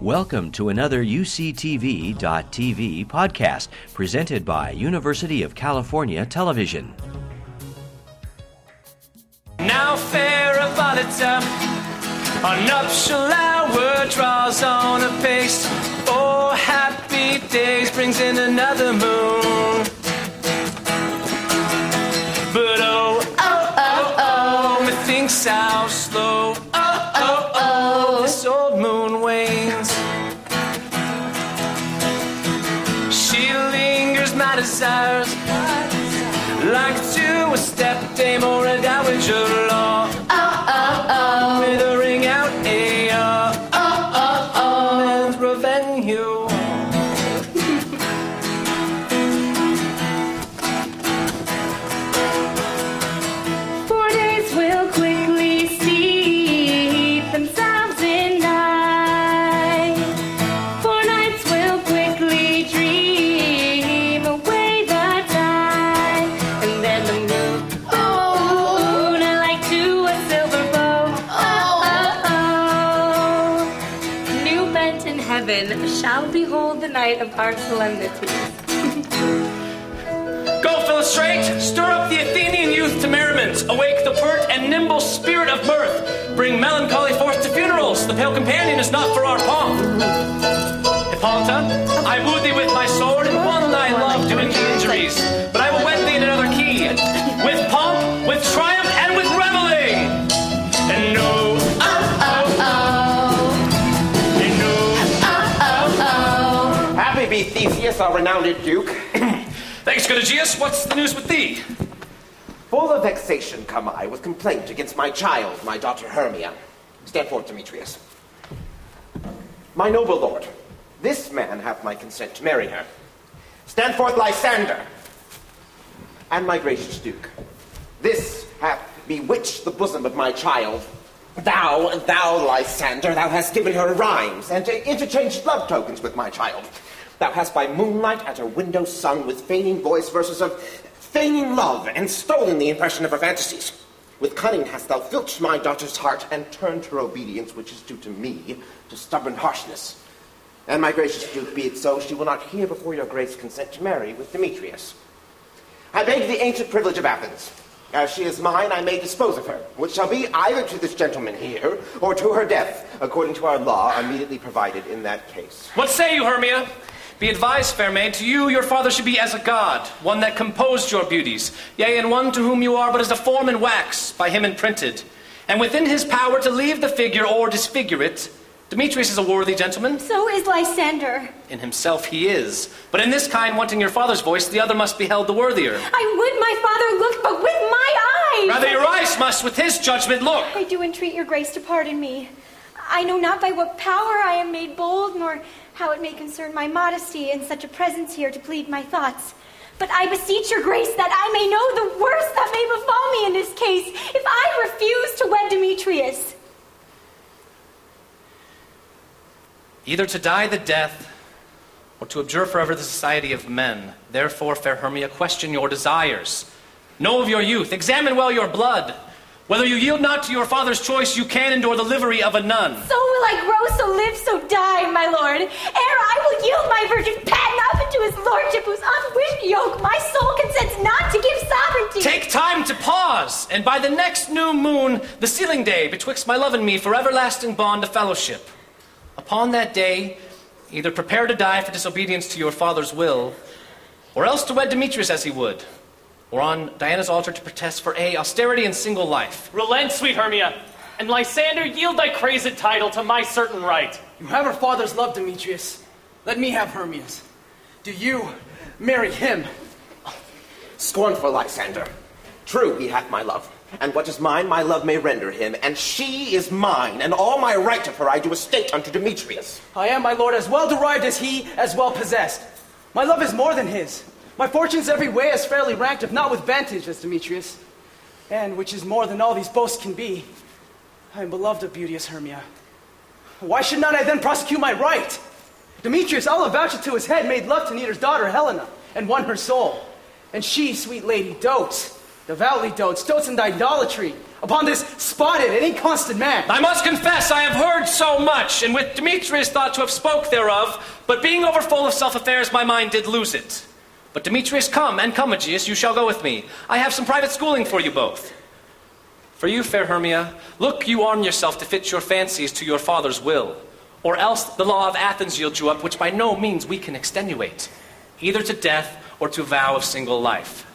Welcome to another UCTV.tv podcast presented by University of California Television. Now fair Hippolyta, our nuptial hour draws on apace. Oh, happy days brings in another moon. Our solemnities. Go, Philostrate, stir up the Athenian youth to merriment. Awake the pert and nimble spirit of mirth. Bring melancholy forth to funerals. The pale companion is not for our pomp. Hippolyta, I wooed thee with my sword and won thy love doing injuries. Our renowned Duke. Thanks, good Aegeus. What's the news with thee? Full of vexation come I with complaint against my child, my daughter Hermia. Stand forth, Demetrius. My noble lord, this man hath my consent to marry her. Stand forth, Lysander. And my gracious Duke, this hath bewitched the bosom of my child. Thou, thou, Lysander, thou hast given her rhymes and interchanged love tokens with my child. Thou hast by moonlight at her window sung with feigning voice verses of feigning love and stolen the impression of her fantasies. With cunning hast thou filched my daughter's heart and turned her obedience, which is due to me, to stubborn harshness. And my gracious Duke, be it so, she will not hear before your grace consent to marry with Demetrius. I beg the ancient privilege of Athens. As she is mine, I may dispose of her, which shall be either to this gentleman here or to her death, according to our law immediately provided in that case. What say you, Hermia? Be advised, fair maid, to you your father should be as a god, one that composed your beauties, yea, and one to whom you are but as a form in wax, by him imprinted. And within his power to leave the figure or disfigure it, Demetrius is a worthy gentleman. So is Lysander. In himself he is. But in this kind, wanting your father's voice, the other must be held the worthier. I would my father look, but with my eyes. Rather your eyes must with his judgment look. I do entreat your grace to pardon me. I know not by what power I am made bold, nor how it may concern my modesty in such a presence here to plead my thoughts. But I beseech your grace that I may know the worst that may befall me in this case if I refuse to wed Demetrius. Either to die the death, or to abjure forever the society of men. Therefore, fair Hermia, question your desires. Know of your youth, examine well your blood. Whether you yield not to your father's choice, you can endure the livery of a nun. So will I grow, so live, so die, my lord. Ere I will yield my virgin patent up into his lordship, whose unwished yoke my soul consents not to give sovereignty. Take time to pause, and by the next new moon, the sealing day betwixt my love and me for everlasting bond of fellowship. Upon that day, either prepare to die for disobedience to your father's will, or else to wed Demetrius as he would, or on Diana's altar to protest for A, austerity and single life. Relent, sweet Hermia, and Lysander, yield thy crazed title to my certain right. You have her father's love, Demetrius. Let me have Hermia's. Do you marry him? Scornful Lysander. True, he hath my love. And what is mine, my love may render him. And she is mine, and all my right of her I do estate unto Demetrius. I am, my lord, as well derived as he, as well possessed. My love is more than his. My fortune's every way as fairly ranked, if not with vantage, as Demetrius. And, which is more than all these boasts can be, I am beloved of beauteous Hermia. Why should not I then prosecute my right? Demetrius, I'll avouch it to his head, made love to Nedar's daughter Helena, and won her soul. And she, sweet lady, dotes, devoutly dotes, dotes in idolatry, upon this spotted and inconstant man. I must confess, I have heard so much, and with Demetrius thought to have spoke thereof, but being overfull of self affairs, my mind did lose it. But Demetrius, come, and come, Aegeus, you shall go with me. I have some private schooling for you both. For you, fair Hermia, look you arm yourself to fit your fancies to your father's will, or else the law of Athens yields you up, which by no means we can extenuate, either to death or to vow of single life.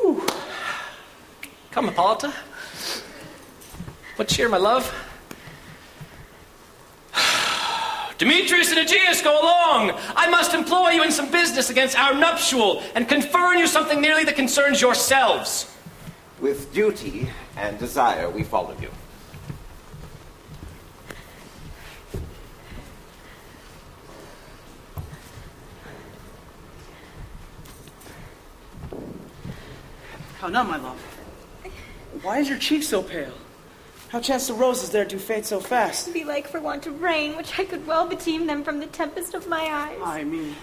Whew. Come, Hippolyta. What cheer, my love? Demetrius and Aegeus, go along. I must employ you in some business against our nuptial and confer on you something nearly that concerns yourselves. With duty and desire, we follow you. How now, my love? Why is your cheek so pale? How chance the roses there do fade so fast? Be like for want of rain, which I could well beteem them from the tempest of my eyes. I mean,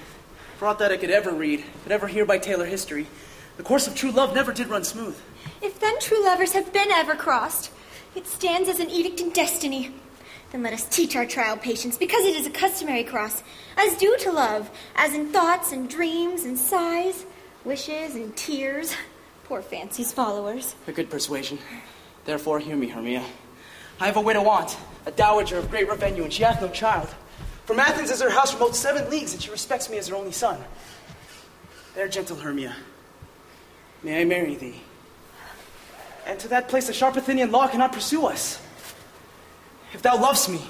for aught that I could ever read, could ever hear by Taylor history, the course of true love never did run smooth. If then true lovers have been ever crossed, it stands as an edict in destiny. Then let us teach our trial patience, because it is a customary cross, as due to love, as in thoughts and dreams and sighs, wishes and tears. Poor fancy's followers. A good persuasion. Therefore, hear me, Hermia. I have a widow aunt, a dowager of great revenue, and she hath no child. From Athens is her house remote seven leagues, and she respects me as her only son. There, gentle Hermia, may I marry thee? And to that place the sharp Athenian law cannot pursue us. If thou lovest me,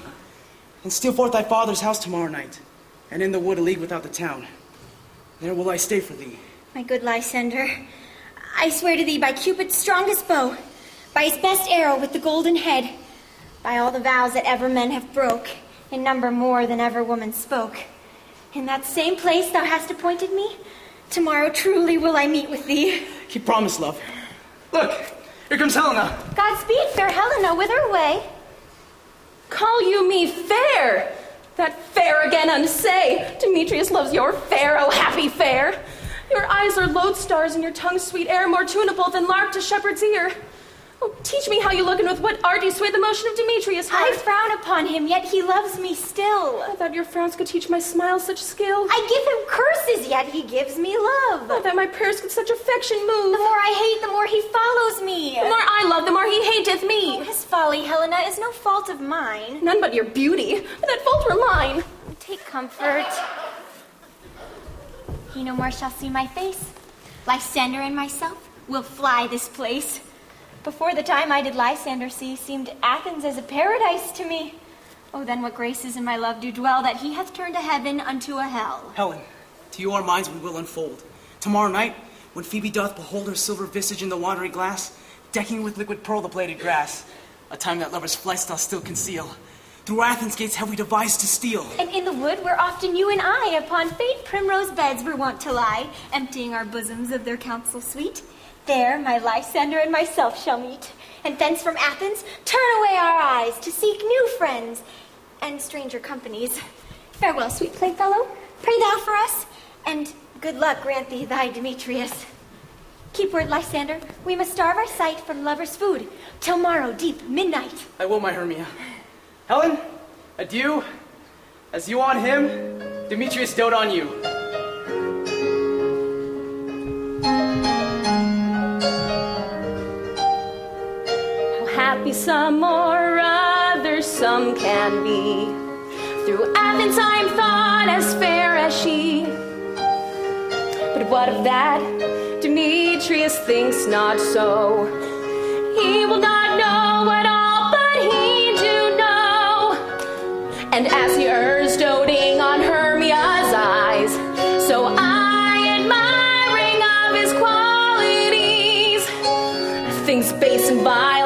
and steal forth thy father's house tomorrow night, and in the wood a league without the town, there will I stay for thee. My good Lysander, I swear to thee by Cupid's strongest bow, by his best arrow with the golden head, by all the vows that ever men have broke, in number more than ever woman spoke. In that same place thou hast appointed me, tomorrow truly will I meet with thee. Keep promise, love. Look, here comes Helena. Godspeed, fair Helena, whither away? Call you me fair? That fair again unsay. Demetrius loves your fair, oh happy fair. Your eyes are lodestars and your tongue's sweet air more tunable than lark to shepherd's ear. Oh, teach me how you look and with what art you sway the motion of Demetrius' I frown upon him, yet he loves me still. I thought your frowns could teach my smile such skill. I give him curses, yet he gives me love. I thought my prayers could such affection move. The more I hate, the more he follows me. The more I love, the more he hateth Oh, me. his folly, Helena, is no fault of mine. None but your beauty. That fault were mine. Take comfort. He no more shall see my face. Lysander and myself will fly this place. Before the time I did Lysander see, seemed Athens as a paradise to me. Oh, then what graces in my love do dwell, that he hath turned a heaven unto a hell. Helen, to you our minds we will unfold. Tomorrow night, when Phoebe doth behold her silver visage in the watery glass, decking with liquid pearl the bladed grass, a time that lovers' flights doth still conceal. Through Athens' gates have we devised to steal. And in the wood where often you and I upon faint primrose beds were wont to lie, emptying our bosoms of their counsel sweet. There my Lysander and myself shall meet, and thence from Athens turn away our eyes to seek new friends and stranger companies. Farewell, sweet playfellow. Pray thou for us, and good luck grant thee thy Demetrius. Keep word, Lysander. We must starve our sight from lovers' food till morrow deep midnight. I will, my Hermia. Helen, adieu. As you on him, Demetrius dote on you. Some or other some can be. Through Athens I'm thought as fair as she. But what of that? Demetrius thinks not so. He will not know at all, but he do know. And as he errs doting on Hermia's eyes, so I admiring of his qualities things base and vile,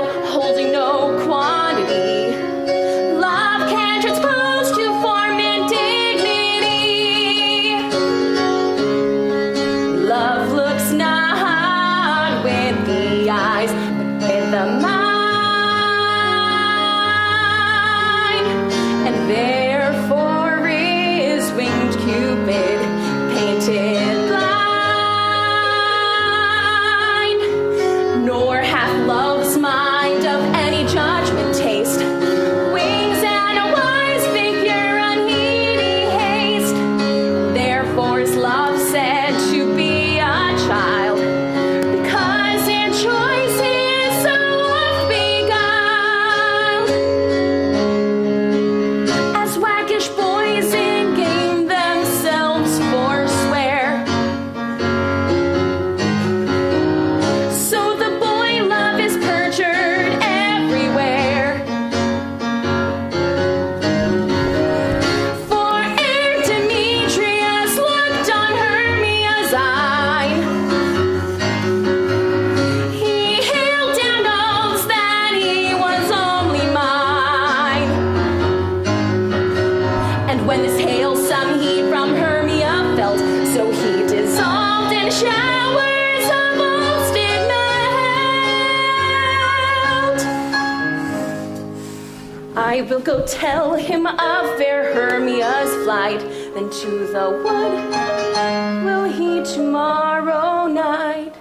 will go tell him of fair Hermia's flight. Then to the wood will he tomorrow night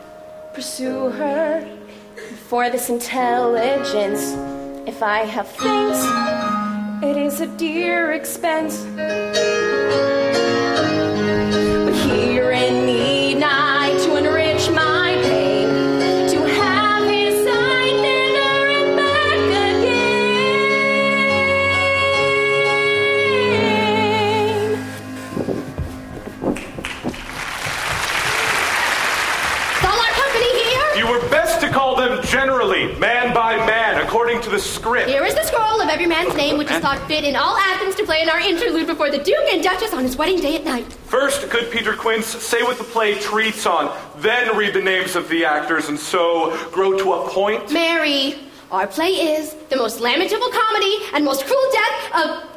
pursue her. For this intelligence, if I have thanks, it is a dear expense. Man by man, according to the script. Here is the scroll of every man's name which is thought fit in all Athens to play in our interlude before the Duke and Duchess on his wedding day at night. First, good Peter Quince, say what the play treats on, then read the names of the actors, and so grow to a point. Mary, our play is the most lamentable comedy and most cruel death of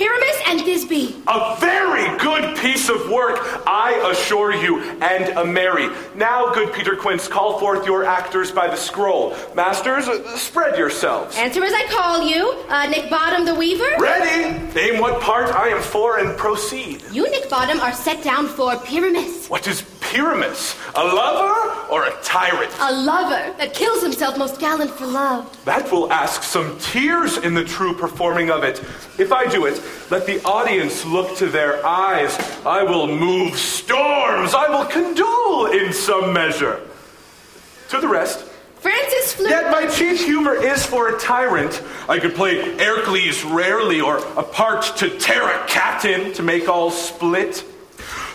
Pyramus and Thisbe. A very good piece of work, I assure you, and a merry. Now, good Peter Quince, call forth your actors by the scroll. Masters, spread yourselves. Answer as I call you, uh, Nick Bottom the Weaver. Ready? Name what part I am for and proceed. You, Nick Bottom, are set down for Pyramus, What is Pyramus? A lover or a tyrant? a lover that kills himself most gallant for love. That will ask some tears in the true performing of it. If I do it, let the audience look to their eyes. I will move storms. I will condole in some measure. To the rest. Francis Flute. Yet my chief humor is for a tyrant. I could play Hercules rarely or a part to tear a captain to make all split.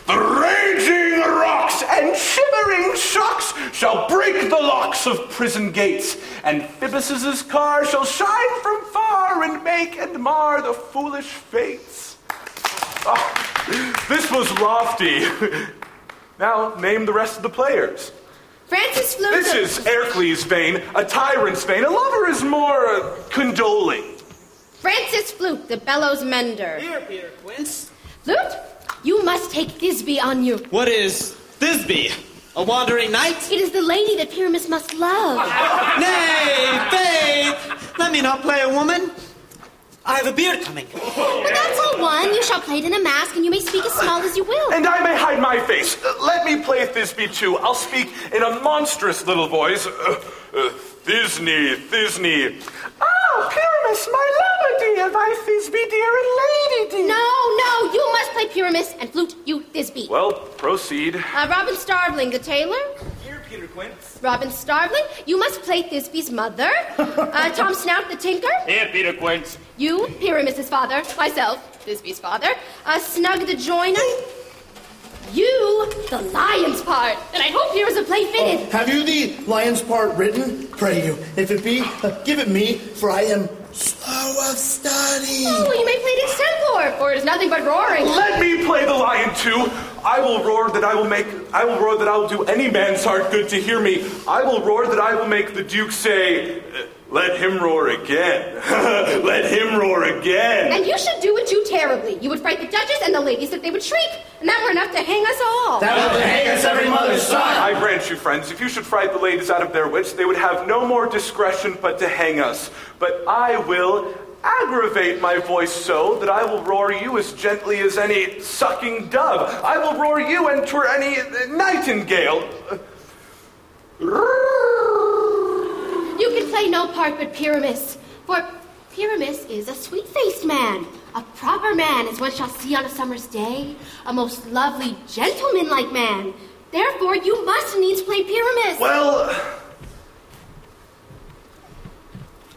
The raging rocks and shivering shocks shall break the locks of prison gates, and Phoebus's car shall shine from far and make and mar the foolish fates. Ah, this was lofty. Now name the rest of the players. Francis Flute. This is Hercules' vein, a tyrant's vein. A lover is more uh, condoling. Francis Flute, the bellows mender. Here, Peter Quince. Flute, you must take Thisbe on you. What is Thisbe? A wandering knight? It is the lady that Pyramus must love. Nay, Faith! Let me not play a woman. I have a beard coming. But that's all one. You shall play it in a mask, and you may speak as small as you will. And I may hide my face. Let me play Thisbe too. I'll speak in a monstrous little voice. Uh, uh, Thisne, Thisne. Oh, Pyramus, my lover dear, my Thisbe dear and lady dear. No, no, you must play Pyramus, and Flute, you Thisbe. Well, proceed. Uh, Robin Starveling, the tailor. Here, Peter Quince. Robin Starveling, you must play Thisbe's mother. Uh, Tom Snout, the tinker. Here, Peter Quince. You, Pyramus's father. Myself, Thisbe's father. Uh, Snug, the joiner. You, the lion's part. And I hope here is a play fitted. Have you the lion's part written? Pray you. If it be, uh, give it me, for I am slow of study. Oh, you may play it extempore, for it is nothing but roaring. Let me play the lion too. I will roar that I will make. I will roar that I will do any man's heart good to hear me. I will roar that I will make the duke say, uh, "Let him roar again. Let him roar again." And you should do it too terribly. You would fright the duchess and the ladies that they would shriek, and that were enough to hang us all. That would hang us every mother's son. I grant you, friends, if you should fright the ladies out of their wits, they would have no more discretion but to hang us. But I will aggravate my voice so that I will roar you as gently as any sucking dove. I will roar you and twere any nightingale. You can play no part but Pyramus, for Pyramus is a sweet-faced man. A proper man as one shall see on a summer's day, a most lovely, gentlemanlike man. Therefore, you must needs play Pyramus. Well,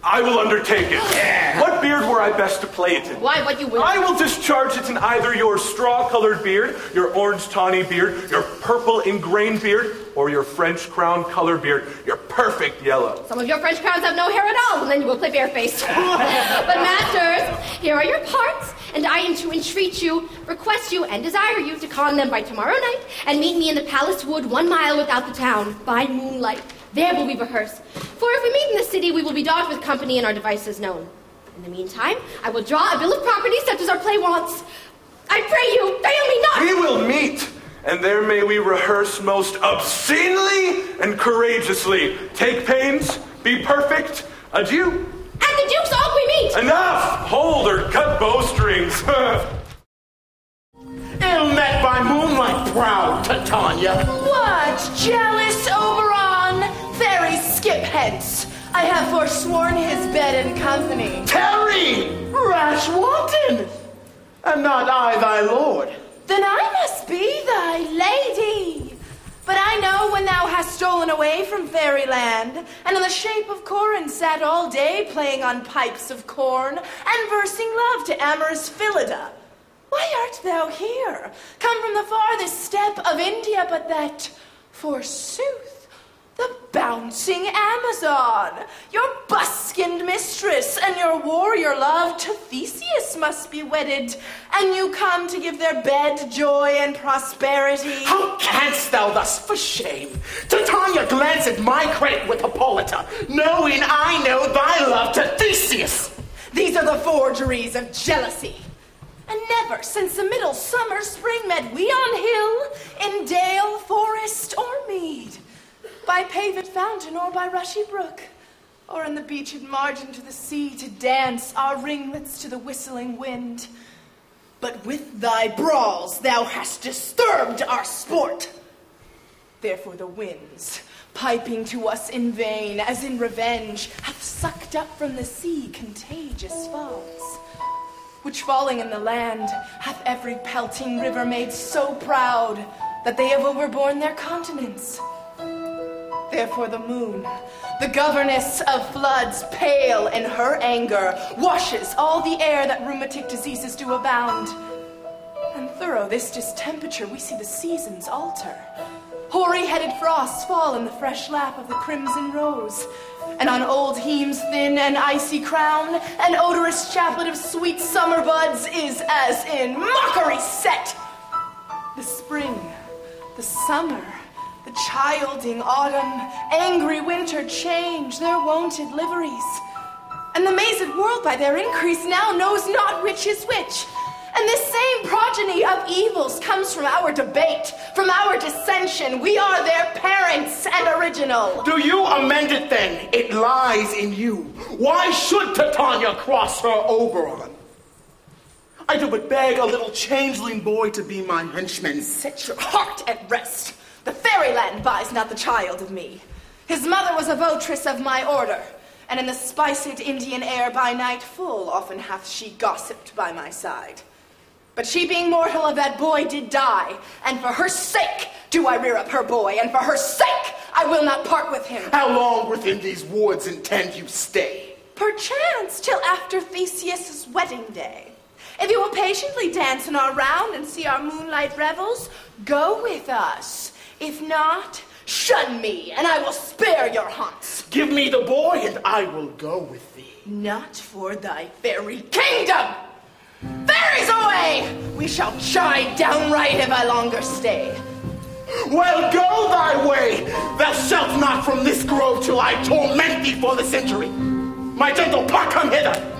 I will undertake it. What beard were I best to play it in? Why, what you will. I will discharge it in either your straw colored beard, your orange tawny beard, your purple ingrained beard, or your French crown color beard, your perfect yellow. Some of your French crowns have no hair at all, and then you will play barefaced. but masters, here are your parts, and I am to entreat you, request you, and desire you to con them by tomorrow night, and meet me in the palace wood one mile without the town, by moonlight. There will we rehearse. For if we meet in the city, we will be dogged with company and our devices known. In the meantime, I will draw a bill of property such as our play wants. I pray you, fail me not! We will meet, and there may we rehearse most obscenely and courageously. Take pains, be perfect. Adieu. At the Duke's Hall we meet! Enough! Hold or cut bowstrings. Ill met by moonlight, proud Titania. What? Jealous Oberon? Fairy, skip hence. I have forsworn his bed and company. Tarry, rash wanton. Am not I thy lord? Then I must be thy lady. But I know when thou hast stolen away from fairyland, and in the shape of Corin sat all day playing on pipes of corn and versing love to amorous Phillida. Why art thou here, come from the farthest steppe of India, but that, forsooth, bouncing Amazon, your buskinned mistress, and your warrior love to Theseus must be wedded, and you come to give their bed joy and prosperity. How canst thou thus, for shame? Titania glance at my credit with Hippolyta, knowing I know thy love to Theseus. These are the forgeries of jealousy. And never since the middle summer spring met we on hill, in dale, forest, or mead, by paved fountain or by rushy brook, or in the beached margin to the sea to dance our ringlets to the whistling wind. But with thy brawls thou hast disturbed our sport. Therefore the winds, piping to us in vain, as in revenge, have sucked up from the sea contagious fogs which falling in the land hath every pelting river made so proud that they have overborne their continents. Therefore, the moon, the governess of floods, pale in her anger, washes all the air that rheumatic diseases do abound. And thorough this distemperature, we see the seasons alter. Hoary headed frosts fall in the fresh lap of the crimson rose, and on old Hiems' thin and icy crown, an odorous chaplet of sweet summer buds is as in mockery set. The spring, the summer, the childing autumn, angry winter change their wonted liveries. And the mazed world by their increase now knows not which is which. And this same progeny of evils comes from our debate, from our dissension. We are their parents and original. Do you amend it then? It lies in you. Why should Titania cross her Oberon? I do but beg a little changeling boy to be my henchman. Set your heart at rest. The fairyland buys not the child of me. His mother was a votress of my order, and in the spiced Indian air by night full often hath she gossiped by my side. But she being mortal of that boy did die, and for her sake do I rear up her boy, and for her sake I will not part with him. How long within these woods intend you stay? Perchance till after Theseus' wedding day. If you will patiently dance in our round and see our moonlight revels, go with us. If not, shun me, and I will spare your haunts. Give me the boy, and I will go with thee. Not for thy fairy kingdom! Fairies away! We shall chide downright if I longer stay. Well, go thy way. Thou shalt not from this grove till I torment thee for the century. My gentle puck, come hither.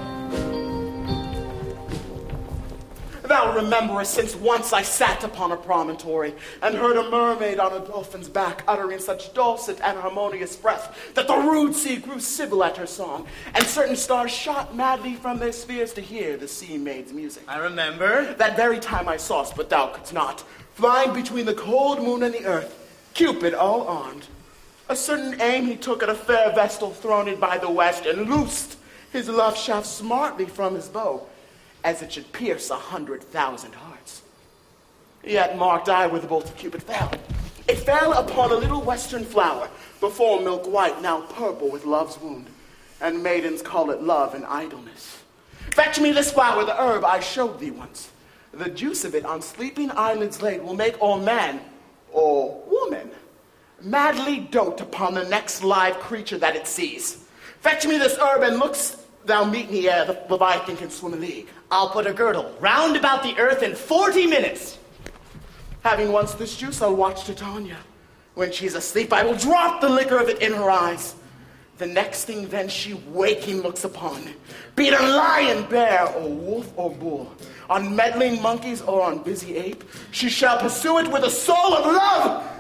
Thou rememberest since once I sat upon a promontory and heard a mermaid on a dolphin's back uttering such dulcet and harmonious breath that the rude sea grew civil at her song, and certain stars shot madly from their spheres to hear the sea maid's music. I remember. That very time I saw'st, but thou couldst not, flying between the cold moon and the earth, Cupid all armed. A certain aim he took at a fair vestal throned by the west, and loosed his love shaft smartly from his bow, as it should pierce a hundred thousand hearts. Yet marked I where the bolt of Cupid fell. It fell upon a little western flower, before milk white, now purple with love's wound, and maidens call it love and idleness. Fetch me this flower, the herb I showed thee once. The juice of it on sleeping eyelids laid will make all man or woman madly dote upon the next live creature that it sees. Fetch me this herb and looks thou meet me ere the Leviathan can swim a league. I'll put a girdle round about the earth in 40 minutes. Having once this juice, I'll watch Titania. When she's asleep, I will drop the liquor of it in her eyes. The next thing then she waking looks upon, be it a lion, bear, or wolf, or bull, on meddling monkeys or on busy ape, she shall pursue it with a soul of love.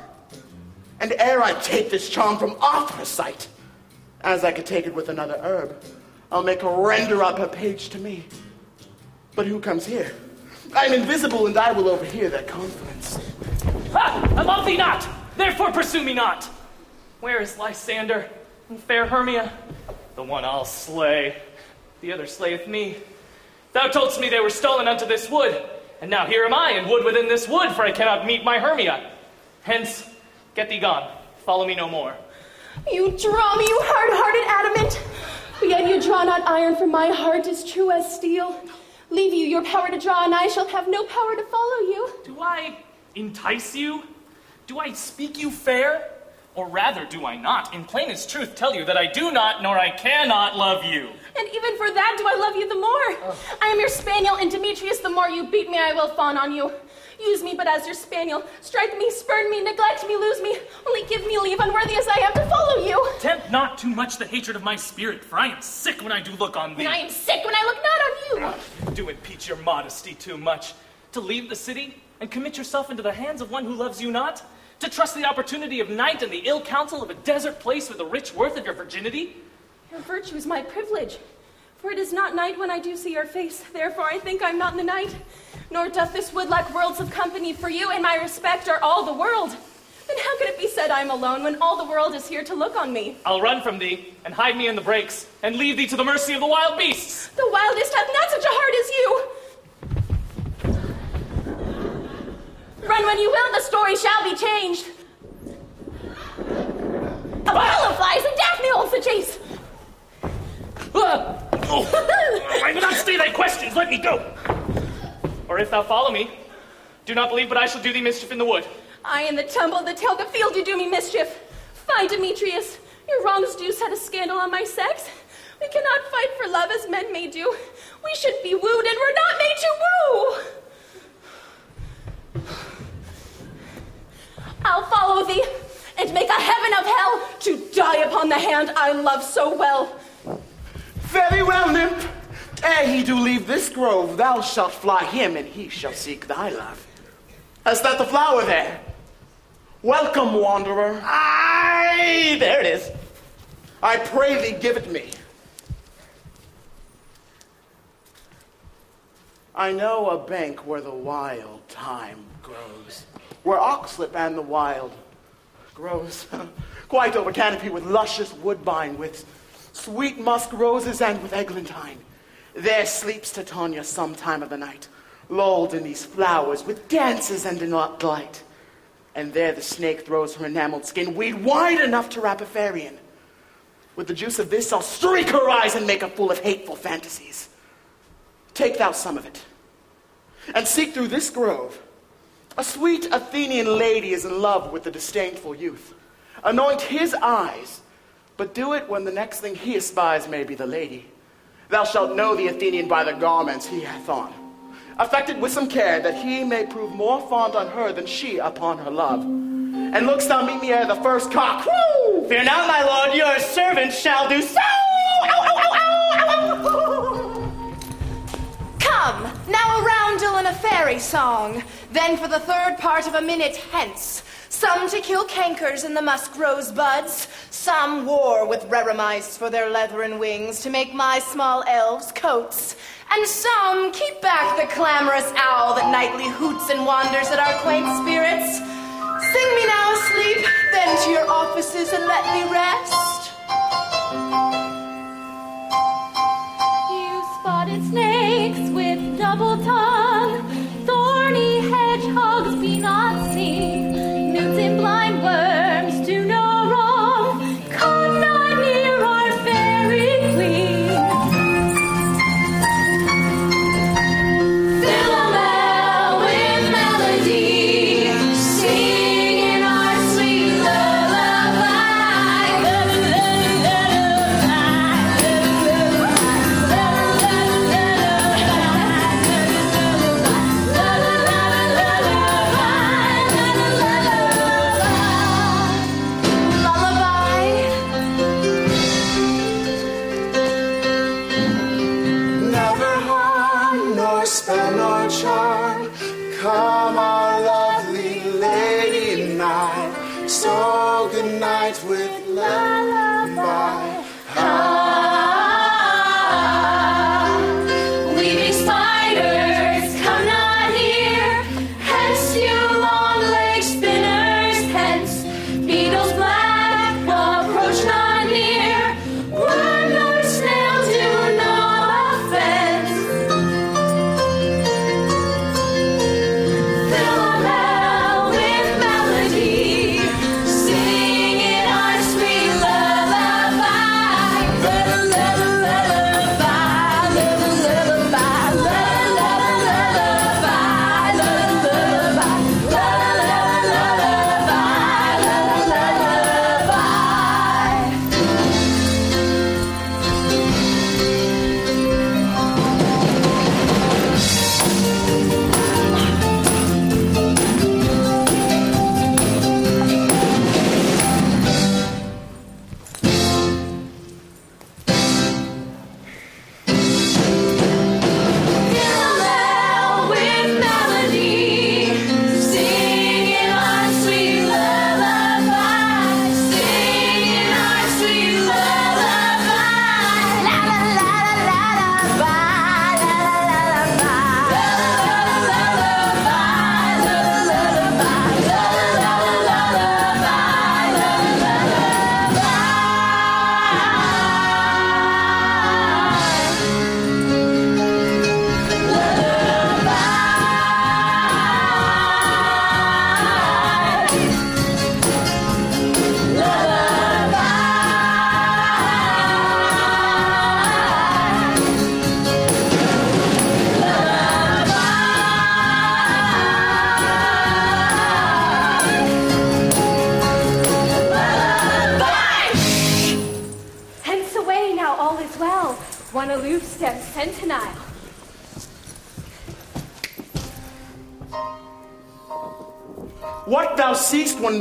And ere I take this charm from off her sight, as I could take it with another herb, I'll make her render up her page to me. But who comes here? I am invisible, and I will overhear their conference. Ha! I love thee not, therefore pursue me not. Where is Lysander and fair Hermia? The one I'll slay, the other slayeth me. Thou toldst me they were stolen unto this wood, and now here am I in wood within this wood, for I cannot meet my Hermia. Hence, get thee gone, follow me no more. You draw me, you hard-hearted adamant. But yet you draw not iron from my heart as true as steel. Leave you your power to draw, and I shall have no power to follow you. Do I entice you? Do I speak you fair? Or rather, do I not, in plainest truth, tell you that I do not nor I cannot love you? And even for that do I love you the more. I am your spaniel, and Demetrius, the more you beat me, I will fawn on you. Use me but as your spaniel. Strike me, spurn me, neglect me, lose me. Only give me leave, unworthy as I am, to follow you. Tempt not too much the hatred of my spirit, for I am sick when I do look on thee. And I am sick when I look not on you. Do impeach your modesty too much. To leave the city and commit yourself into the hands of one who loves you not? To trust the opportunity of night and the ill counsel of a desert place with the rich worth of your virginity? Your virtue is my privilege. For it is not night when I do see your face. Therefore I think I'm not in the night. Nor doth this wood lack worlds of company for you, and my respect are all the world. Then how could it be said I'm alone when all the world is here to look on me? I'll run from thee and hide me in the brakes and leave thee to the mercy of the wild beasts. The wildest hath not such a heart as you. Run when you will, the story shall be changed. Apollo flies and Daphne holds the chase. Ah! Oh, I will not stay thy questions. Let me go. Or if thou follow me, do not believe but I shall do thee mischief in the wood. I in the tumble, the tail, the field, you do me mischief. Fie, Demetrius. Your wrongs do set a scandal on my sex. We cannot fight for love as men may do. We should be wooed, and we're not made to woo. I'll follow thee and make a heaven of hell to die upon the hand I love so well. Very well, nymph. Ere he do leave this grove, thou shalt fly him, and he shall seek thy love. Is that the flower there? Welcome, wanderer. Aye, there it is. I pray thee, give it me. I know a bank where the wild thyme grows, where oxlip and the wild grows, quite over canopy with luscious woodbine, with sweet musk roses and with eglantine. There sleeps Titania some time of the night, lulled in these flowers with dances and delight. And there the snake throws her enameled skin, weed wide enough to wrap a fairy. With the juice of this, I'll streak her eyes and make a fool of hateful fantasies. Take thou some of it, and seek through this grove. A sweet Athenian lady is in love with the disdainful youth. Anoint his eyes, but do it when the next thing he espies may be the lady. Thou shalt know the Athenian by the garments he hath on. Affected with some care, that he may prove more fond on her than she upon her love. And lookst thou meet me ere the first cock crew? Fear not, my lord, your servant shall do so. Ow, ow, ow, ow, ow, ow. Come, now a roundel and a fairy song. Then for the third part of a minute hence. Some to kill cankers in the musk rose buds. Some war with reremice for their leathern wings to make my small elves coats. And some keep back the clamorous owl that nightly hoots and wanders at our quaint spirits. Sing me now asleep, then to your offices and let me rest. You spotted snakes with double tongue,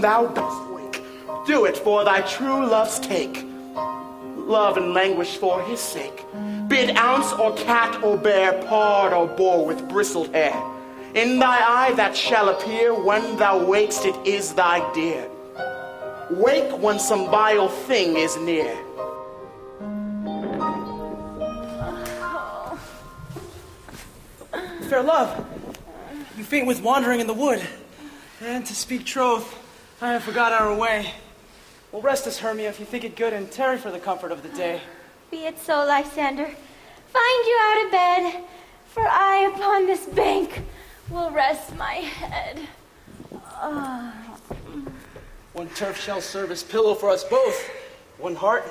thou dost wake, do it for thy true love's take. Love and languish for his sake. Bid ounce or cat or bear, pard or boar with bristled hair. In thy eye that shall appear when thou wakest, it is thy dear. Wake when some vile thing is near. Fair love, you faint with wandering in the wood. And to speak troth, I have forgot our way. Well, rest us, Hermia, if you think it good, and tarry for the comfort of the day. Be it so, Lysander. Find you out of bed, for I upon this bank will rest my head. Ah. One turf shall serve as pillow for us both. One heart,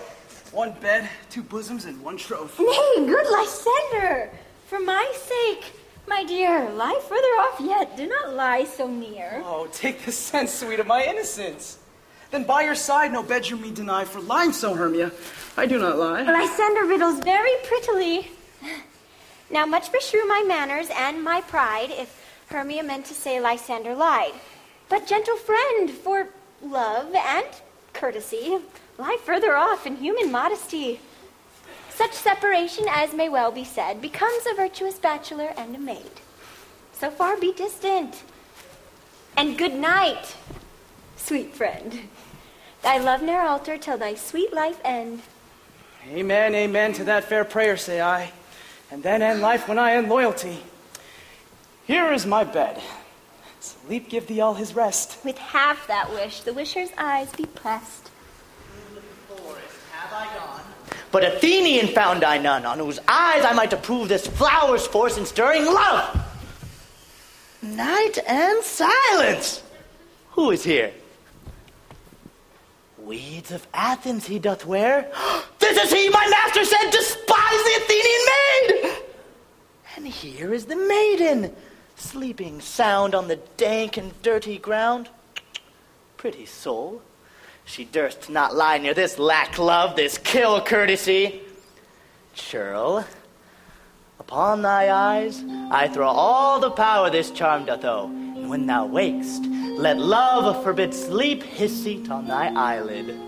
one bed, two bosoms, and one troth. Nay, good Lysander, for my sake, my dear, lie further off yet. Do not lie so near. Oh, take the sense, sweet, of my innocence. Then by your side no bedroom me deny, for lying so, Hermia, I do not lie. Lysander riddles very prettily. Now, much beshrew my manners and my pride if Hermia meant to say Lysander lied. But, gentle friend, for love and courtesy, lie further off in human modesty. Such separation as may well be said becomes a virtuous bachelor and a maid. So far be distant. And good night, sweet friend. Thy love ne'er alter till thy sweet life end. Amen, amen to that fair prayer, say I. And then end life when I end loyalty. Here is my bed. Sleep give thee all his rest. With half that wish, the wisher's eyes be pressed. have I gone? But Athenian found I none, on whose eyes I might approve this flower's force in stirring love. Night and silence. Who is here? Weeds of Athens he doth wear. This is he, my master said, despise the Athenian maid. And here is the maiden, sleeping sound on the dank and dirty ground. Pretty soul, she durst not lie near this lack love, this kill courtesy. Churl, upon thy eyes I throw all the power this charm doth owe. And when thou wakest, let love forbid sleep his seat on thy eyelid.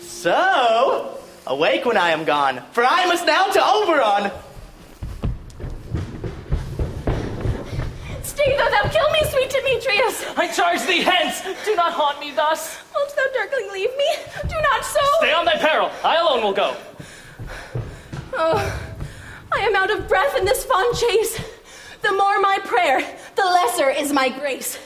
So, awake when I am gone, for I must now to Oberon. Stay though thou kill me, sweet Demetrius! I charge thee hence! Do not haunt me thus! Wilt thou darkling leave me? Do not so! Stay on thy peril! I alone will go. Oh, I am out of breath in this fond chase. The more my prayer, the lesser is my grace.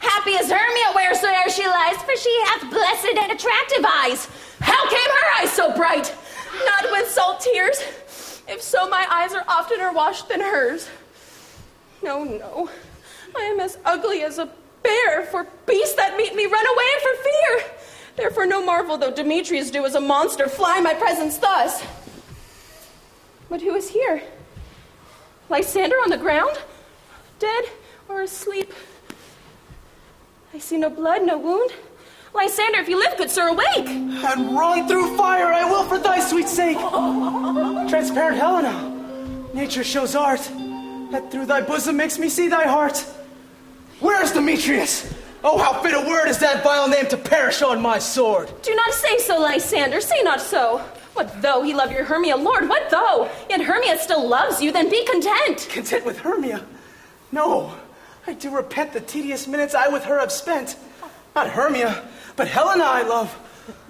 Happy is Hermia wheresoe'er she lies, for she hath blessed and attractive eyes. How came her eyes so bright? Not with salt tears. If so, my eyes are oftener washed than hers. No, no. I am as ugly as a bear, for beasts that meet me run away for fear. Therefore, no marvel though Demetrius do as a monster fly my presence thus. But who is here? Lysander on the ground? Dead or asleep? I see no blood, no wound. Lysander, if you live, good sir, awake! And run through fire I will for thy sweet sake. Transparent Helena, nature shows art that through thy bosom makes me see thy heart. Where is Demetrius? Oh, how fit a word is that vile name to perish on my sword. Do not say so, Lysander. Say not so. What though he love your Hermia, Lord? What though? Yet Hermia still loves you, then be content. Content with Hermia? No, I do repent the tedious minutes I with her have spent. Not Hermia, but Helena I love,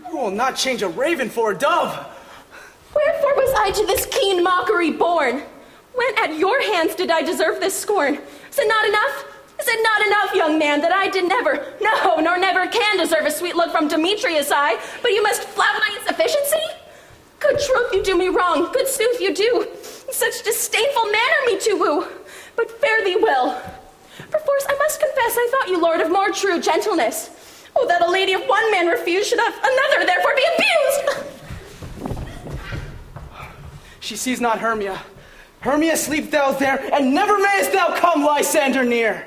who will not change a raven for a dove. Wherefore was I to this keen mockery born? When at your hands did I deserve this scorn? Is it not enough? Is it not enough, young man, that I did never, no, nor never can deserve a sweet look from Demetrius' eye, but you must flout my insufficiency? Good truth, you do me wrong. Good sooth, you do. In such disdainful manner me to woo. But fare thee well. Perforce, I must confess, I thought you, Lord, of more true gentleness. Oh, that a lady of one man refused should have another therefore be abused. She sees not Hermia. Hermia, sleep thou there, and never mayest thou come, Lysander, near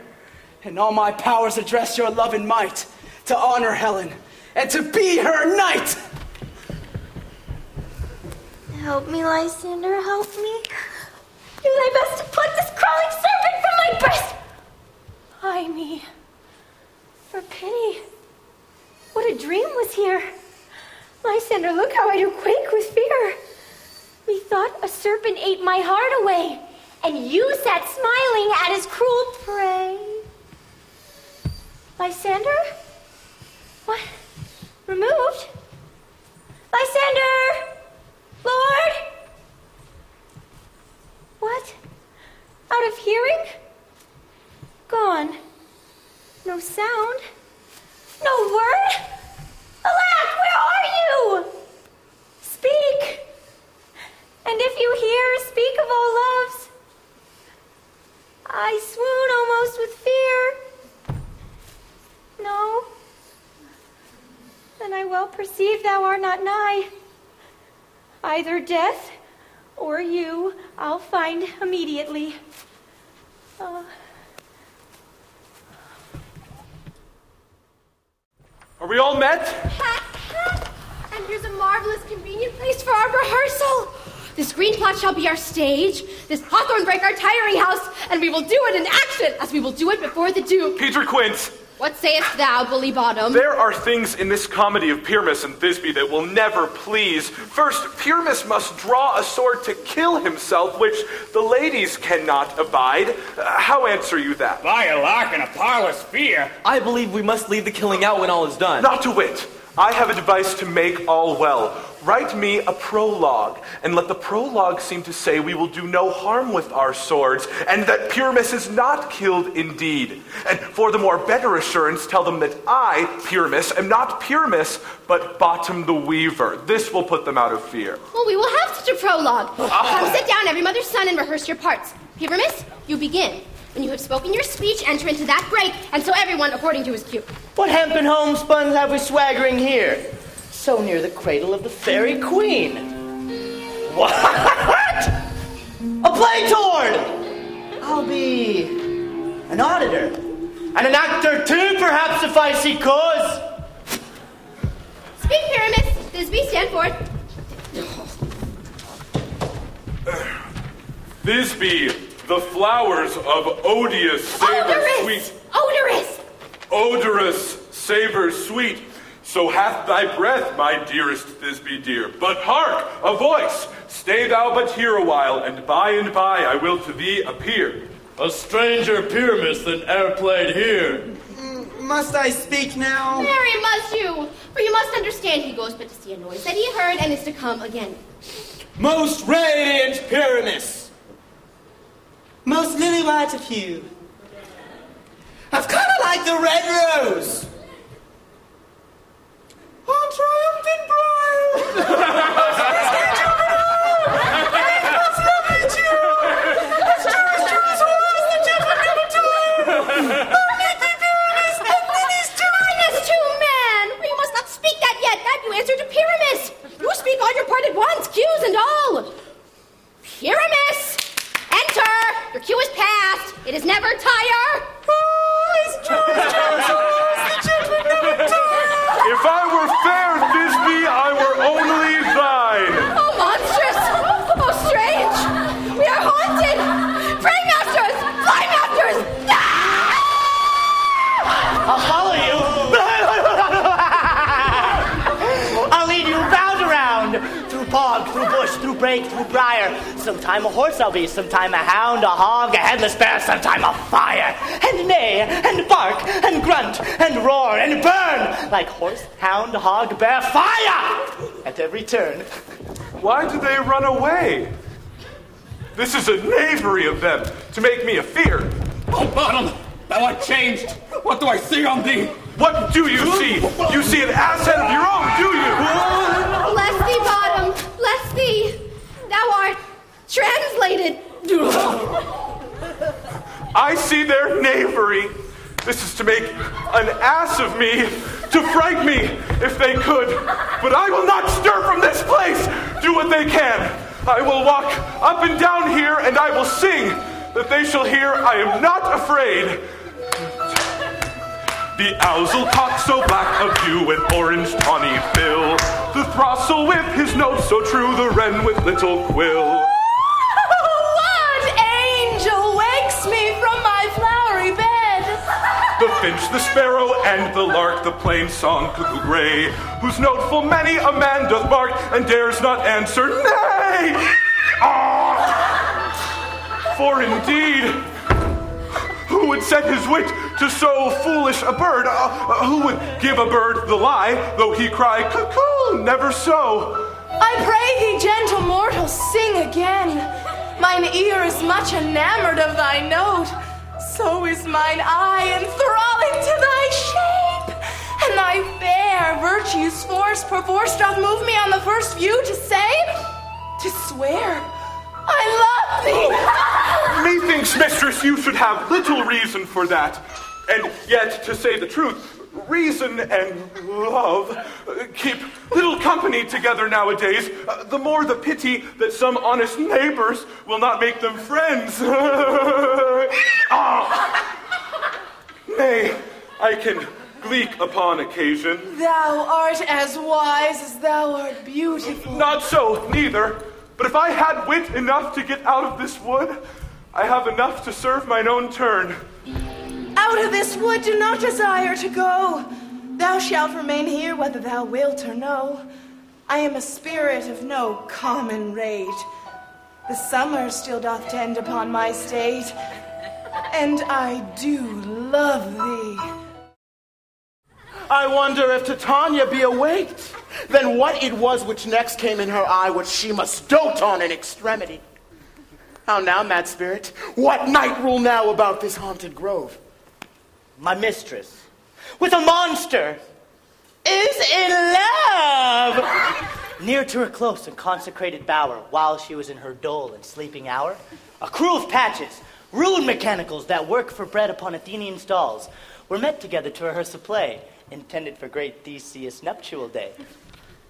and all my powers address your love and might to honor Helen and to be her knight. Help me, Lysander, help me. Do my best to pluck this crawling serpent from my breast. Ay me, for pity. What a dream was here. Lysander, look how I do quake with fear. Methought a serpent ate my heart away, and you sat smiling at his cruel prey. Lysander? What? Removed? Lysander! Lord? What? Out of hearing? Gone. No sound? No word? Alack, where are you? Speak. And if you hear, speak of all loves. I swoon almost with fear. No. Then I well perceive thou art not nigh. Either death or you I'll find immediately. Uh, Are we all met? And here's a marvelous, convenient place for our rehearsal. This green plot shall be our stage, this hawthorn break our tiring house, and we will do it in action, as we will do it before the Duke. Peter Quince, What sayest thou, bully bottom? there are things in this comedy of Pyramus and Thisbe that will never please. First, Pyramus must draw a sword to kill himself, which the ladies cannot abide. Uh, how answer you that? By a lark and a parlous fear. I believe we must leave the killing out when all is done. Not to wit. I have a device to make all well. Write me a prologue, and let the prologue seem to say we will do no harm with our swords, and that Pyramus is not killed indeed. And for the more better assurance, tell them that I, Pyramus, am not Pyramus, but Bottom the Weaver. This will put them out of fear. Well, we will have such a prologue. Come sit down, every mother's son, and rehearse your parts. Pyramus, you begin. When you have spoken your speech, enter into that break, and so everyone according to his cue. What hempen homespuns have we swaggering here? So near the cradle of the fairy queen. What? A play torn! I'll be an auditor. And an actor too, perhaps, if I see cause. Speak, Pyramus. Thisbe, stand forth. Thisbe, the flowers of odious savor sweet. Odorous! odorous, savor sweet. So hath thy breath, my dearest Thisbe dear. But hark, a voice! Stay thou but here a while, and by and by I will to thee appear. A stranger Pyramus than e'er played here. Must I speak now? Mary, must you? For you must understand he goes but to see a noise that he heard and is to come again. Most radiant Pyramus! Most lily white of hue. I've kind of like the red rose. On triumphant bride! Pyramus, too, man! You must not speak that yet. That you answer to Pyramus. You speak all your part at once, cues and all. Pyramus! Enter! Your cue is past. It is never tire. If I were through bush, through brake, through briar. Sometime a horse I'll be, sometime a hound, a hog, a headless bear, sometime a fire. And neigh, and bark, and grunt, and roar, and burn like horse, hound, hog, bear, fire at every turn. Why do they run away? This is a knavery of them to make me a fear. Oh, bottom, thou art changed. What do I see on thee? What do you see? You see an asshead of your own, do you? Bless thee, bottom! Bless thee! Thou art translated. I see their knavery. This is to make an ass of me, to fright me if they could. But I will not stir from this place. Do what they can. I will walk up and down here and I will sing that they shall hear I am not afraid. The ousel cock so black of hue and orange tawny bill. The throstle with his note so true, the wren with little quill. One angel wakes me from my flowery bed. The finch, the sparrow, and the lark, the plain song cuckoo gray, whose note full many a man doth bark, and dares not answer nay. Ah! For indeed, who would set his wit to so foolish a bird? Uh, uh, who would give a bird the lie, though he cry cuckoo, never so? I pray thee, gentle mortal, sing again. Mine ear is much enamored of thy note. So is mine eye enthralling to thy shape. And thy fair virtue's force perforce doth move me on the first view to say, to swear, I love thee. Methinks, mistress, you should have little reason for that. And yet, to say the truth, reason and love keep little company together nowadays. Uh, the more the pity that some honest neighbors will not make them friends. ah! Nay, I can gleek upon occasion. Thou art as wise as thou art beautiful. Not so, neither. But if I had wit enough to get out of this wood, I have enough to serve mine own turn. Out of this wood do not desire to go. Thou shalt remain here whether thou wilt or no. I am a spirit of no common rate. The summer still doth tend upon my state, and I do love thee. I wonder if Titania be awaked. Then what it was which next came in her eye, which she must dote on in extremity. How now, mad spirit? What night rule now about this haunted grove? My mistress, with a monster, is in love. Near to her close and consecrated bower, while she was in her dull and sleeping hour, a crew of patches, rude mechanicals that work for bread upon Athenian stalls, were met together to rehearse a play intended for great Theseus' nuptial day.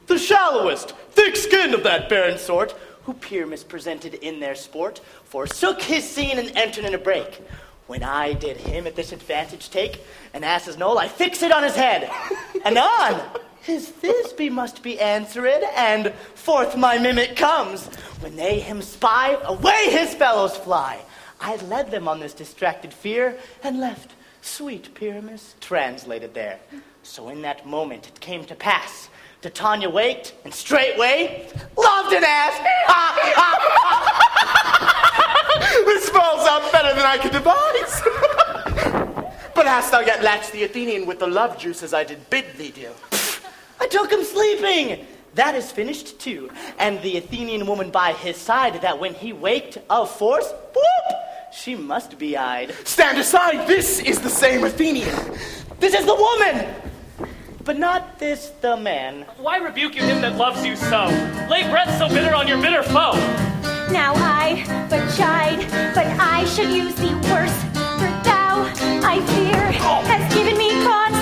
The shallowest, thick-skinned of that barren sort, who Pyramus presented in their sport, forsook his scene and entered in a break. When I did him at this advantage take, an ass's knoll I fix it on his head, and on his Thisbe must be answered, and forth my mimic comes. When they him spy, away his fellows fly. I led them on this distracted fear, and left sweet Pyramus translated there. So in that moment it came to pass. Titania waked, and straightway loved an ass. This spells out better than I could devise. but hast thou yet latched the Athenian with the love juice as I did bid thee do? I took him sleeping. That is finished too. And the Athenian woman by his side, that when he waked of force, whoop, she must be eyed. Stand aside, this is the same Athenian. This is the woman, but not this the man. Why rebuke you him that loves you so? Lay breath so bitter on your bitter foe. Now I but chide, but I should use thee worse. For thou, I fear, oh. has given me cause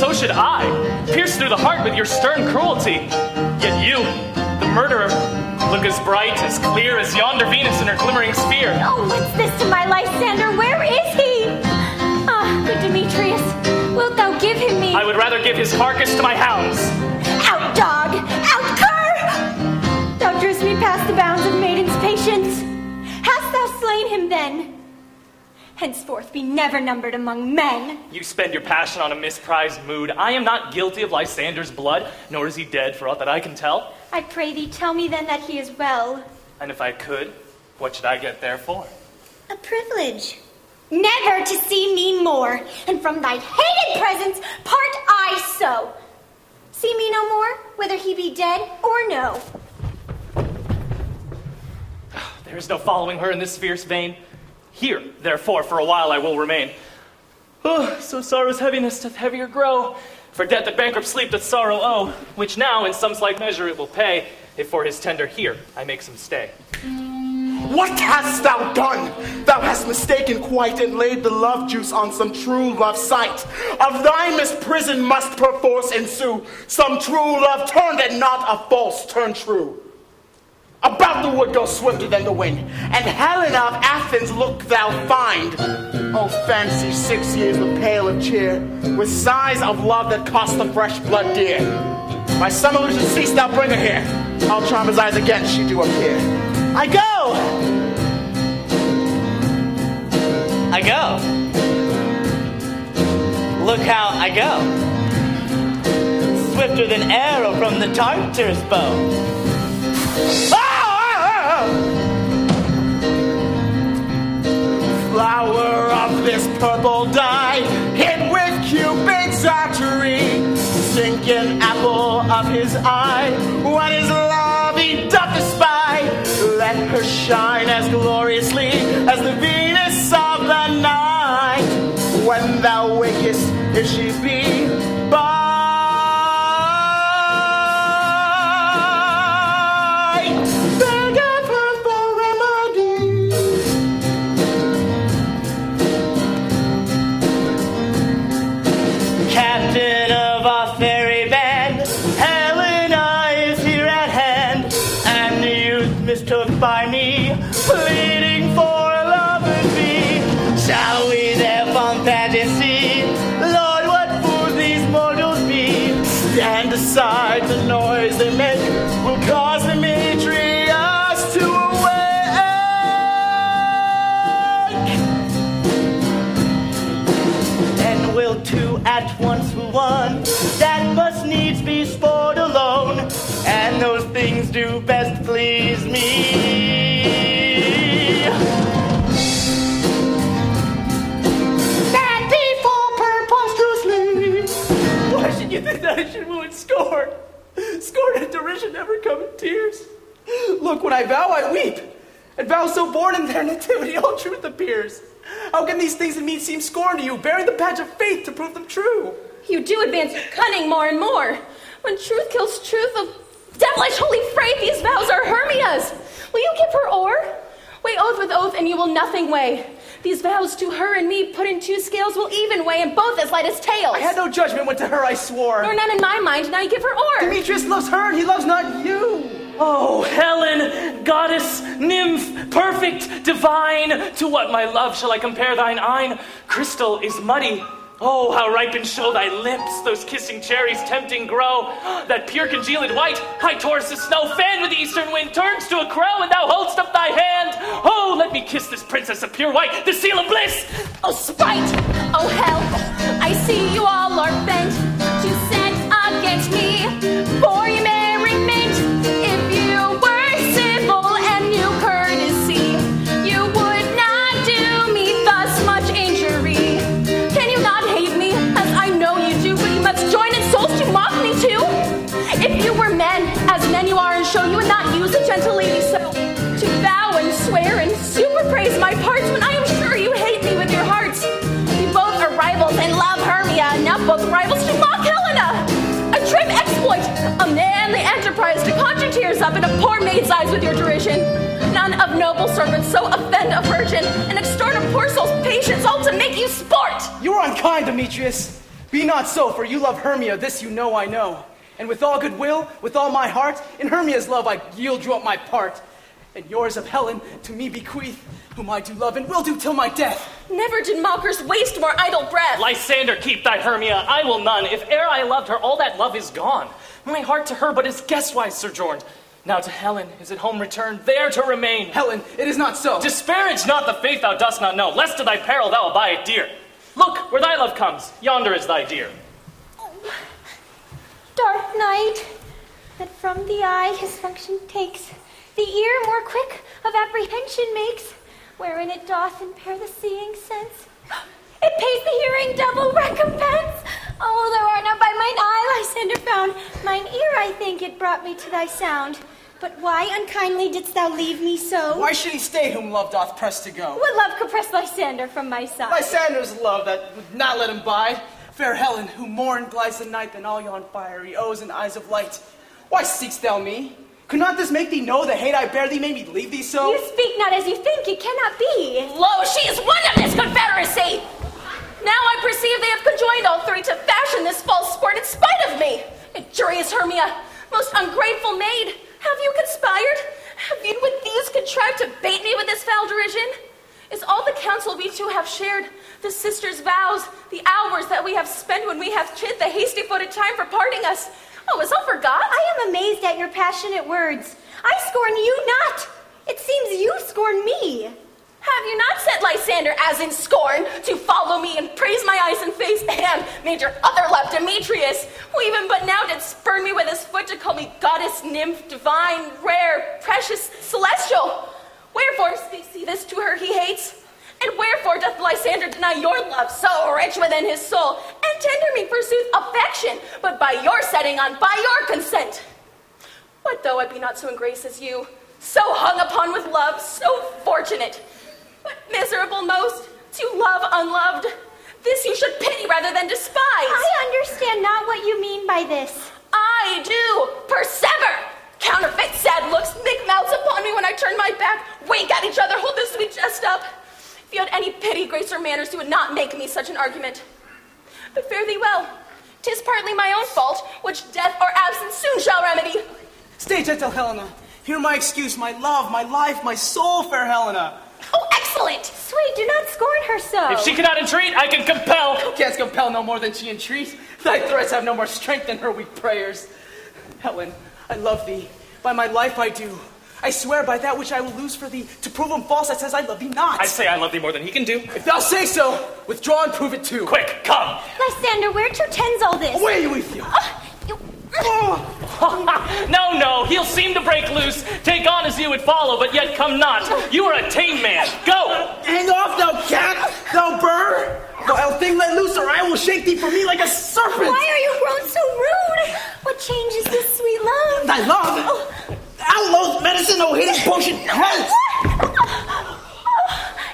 so should I. Pierced through the heart with your stern cruelty. Yet you, the murderer, look as bright, as clear as yonder Venus in her glimmering sphere. Oh, what's this to my Lysander? Where is he? Ah, good Demetrius, wilt thou give him me? I would rather give his carcass to my hounds. Out, dog! Out, cur! Thou drewst me past the bounds of maiden's patience. Hast thou slain him then? Henceforth be never numbered among men. You spend your passion on a misprized mood. I am not guilty of Lysander's blood, nor is he dead for aught that I can tell. I pray thee, tell me then that he is well. And if I could, what should I get there for? A privilege. Never to see me more, and from thy hated presence part I so. See me no more, whether he be dead or no. There is no following her in this fierce vein. Here, therefore, for a while I will remain. Oh, so sorrow's heaviness doth heavier grow. For debt that bankrupt sleep doth sorrow owe, which now in some slight measure it will pay, if for his tender here I make some stay. What hast thou done? Thou hast mistaken quite and laid the love juice on some true love sight. Of thy misprison must perforce ensue some true love turned and not a false turned true. About the wood go swifter than the wind, and Helen of Athens look thou find. Oh, fancy six years the pale of cheer, with sighs of love that cost the fresh blood dear. My some illusion cease, thou bring her here. I'll charm his eyes again, she do appear. I go! I go. Look how I go. Swifter than arrow from the Tartar's bow. Ah! Flower of this purple dye, hid with Cupid's artery, sinking apple of his eye, when his love? He doth espy, let her shine as gloriously Look, when I vow, I weep. And vows so born in their nativity, all truth appears. How can these things in me seem scorn to you, bearing the badge of faith to prove them true? You do advance your cunning more and more. When truth kills truth of devilish holy fray, these vows are Hermia's. Will you give her o'er? Weigh oath with oath, and you will nothing weigh. These vows to her and me put in two scales will even weigh, and both as light as tails. I had no judgment when to her I swore. Nor none in my mind, now you give her o'er. Demetrius loves her, and he loves not you. Oh, Helen, goddess, nymph, perfect, divine, to what my love shall I compare thine eyne? Crystal is muddy. Oh, how ripe and show thy lips, those kissing cherries tempting grow. That pure congealed white, high Taurus' snow, fanned with the eastern wind, turns to a crow, and thou holdst up thy hand. Oh, let me kiss this princess of pure white, the seal of bliss. Oh, spite! Oh, hell! I see you all are bent poor with your derision. None of noble servants so offend a virgin and extort a poor soul's patience, all to make you sport. You are unkind, Demetrius. Be not so, for you love Hermia, this you know I know. And with all good will, with all my heart, in Hermia's love I yield you up my part. And yours of Helen to me bequeath, whom I do love and will do till my death. Never did mockers waste more idle breath. Lysander, keep thy Hermia, I will none. If e'er I loved her, all that love is gone. My heart to her but is guestwise sojourned. Now to Helen is at home returned, there to remain. Helen, it is not so. Disparage not the faith thou dost not know, lest to thy peril thou abide dear. Look, where thy love comes, yonder is thy dear. Oh, dark night, that from the eye his function takes, the ear more quick of apprehension makes, wherein it doth impair the seeing sense. It pays the hearing double recompense. Oh, thou art not by mine eye, Lysander found. Mine ear, I think, it brought me to thy sound. But why unkindly didst thou leave me so? Why should he stay whom love doth press to go? What love could press Lysander from my side? Lysander's love that would not let him bide. Fair Helen, who more glides the night than all yon fiery O's and eyes of light. Why seekst thou me? Could not this make thee know the hate I bear thee made me leave thee so? You speak not as you think, it cannot be. Lo, she is one of this confederacy! Now I perceive they have conjoined all three to fashion this false sport in spite of me. Injurious Hermia, most ungrateful maid, have you conspired? Have you with these contrived to bait me with this foul derision? Is all the counsel we two have shared, the sisters' vows, the hours that we have spent when we have chid the hasty footed time for parting us? Oh, is all forgot? I am amazed at your passionate words. I scorn you not. It seems you scorn me. Have you not set Lysander as in scorn to follow me and praise my eyes and face and made your other love Demetrius, who even but now did spurn me with his foot to call me goddess, nymph, divine, rare, precious, celestial? Wherefore he this to her he hates? And wherefore doth Lysander deny your love so rich within his soul, and tender me forsooth affection, but by your setting on, by your consent? What though I be not so in grace as you, so hung upon with love, so fortunate, but miserable most to love unloved? This you should pity rather than despise. I understand not what you mean by this. I do. Persever. Counterfeit sad looks, make mouths upon me when I turn my back, wink at each other, hold this sweet jest up. If you had any pity, grace, or manners, you would not make me such an argument. But fare thee well. Tis partly my own fault, which death or absence soon shall remedy. Stay, gentle Helena. Hear my excuse, my love, my life, my soul, fair Helena. Oh, excellent! Sweet, do not scorn her so. If she cannot entreat, I can compel. Canst compel no more than she entreats. Thy threats have no more strength than her weak prayers. Helen, I love thee. By my life I do. I swear by that which I will lose for thee, to prove him false that says I love thee not. I say I love thee more than he can do. If thou say so, withdraw and prove it too. Quick, come! Lysander, where to tends all this? Away, you Ethiope! no, no, he'll seem to break loose, take on as you would follow, but yet come not. You are a tame man. Go! Hang off, thou cat, thou bird! Vile thing, let loose, or I will shake thee from me like a serpent! Why are you grown so rude? What changes this sweet love? Thy love? Oh. Outlaws, medicine, oh, no hidden potion, hence!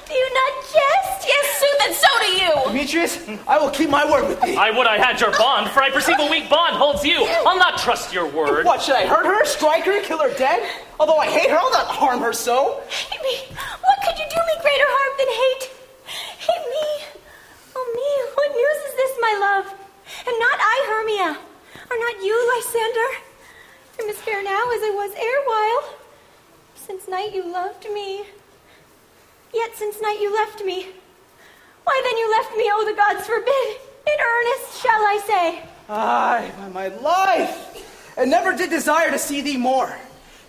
Do you not jest? Yes, sooth, and so do you! Demetrius, I will keep my word with thee. I would I had your bond, for I perceive a weak bond holds you. I'll not trust your word. What, should I hurt her, strike her, kill her dead? Although I hate her, I'll not harm her so. Hate me? What could you do me greater harm than hate? Hate me? Oh me, what news is this, my love? Am not I Hermia? Are not you, Lysander? I'm as fair now as I was erewhile. Since night you loved me. Yet since night you left me. Why then you left me, oh the gods forbid. In earnest shall I say. Ay, by my life, and never did desire to see thee more.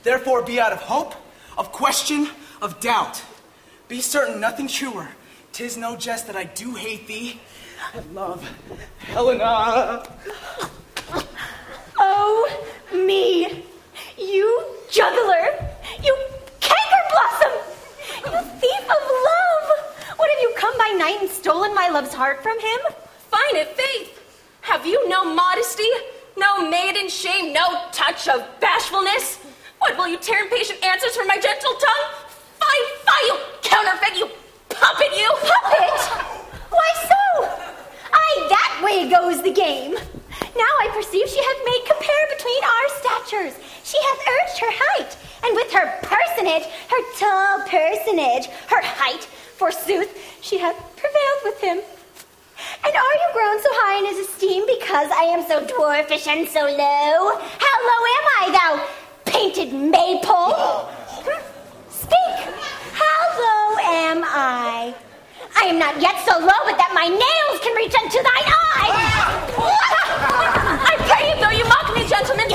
Therefore be out of hope, of question, of doubt. Be certain nothing truer. Tis no jest that I do hate thee. I love Helena. Oh, me. You juggler. You canker blossom. You thief of love. What have you come by night and stolen my love's heart from him? Fine it, faith. Have you no modesty? No maiden shame? No touch of bashfulness? What, will you tear impatient answers from my gentle tongue? Fie, fie, you counterfeit, you puppet, you! Puppet? Why so? Aye, that way goes the game. Now I perceive she hath made compare between our statures. She hath urged her height, and with her personage, her tall personage, her height, forsooth, she hath prevailed with him. And are you grown so high in his esteem because I am so dwarfish and so low? How low am I, thou painted maypole? Hmm, Speak, how low am I? I am not yet so low but that my nails can reach unto thine eye. I pray you, though you mock me, gentlemen,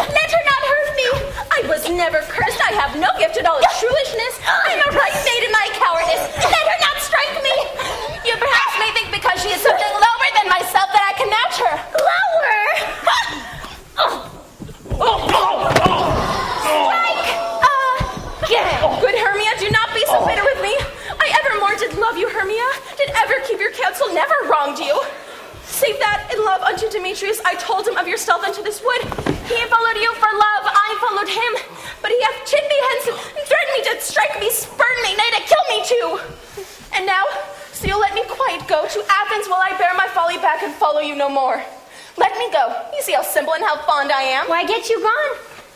was never cursed. I have no gift at all of shrewishness. I'm a right maid in my cowardice. Let her not strike me. You perhaps may think because she is something lower than myself that I can match her. Lower? Strike uh, again. Good Hermia, do not be so oh. bitter with me. I evermore did love you, Hermia. Did ever keep your counsel, never wronged you. Save that in love unto Demetrius, I told him of yourself unto this wood. He followed you for love, I followed him. But he hath chid me hence and threatened me to strike me, spurn me, nay, to kill me too. And now, so you'll let me quite go to Athens while I bear my folly back and follow you no more. Let me go. You see how simple and how fond I am. Why get you gone?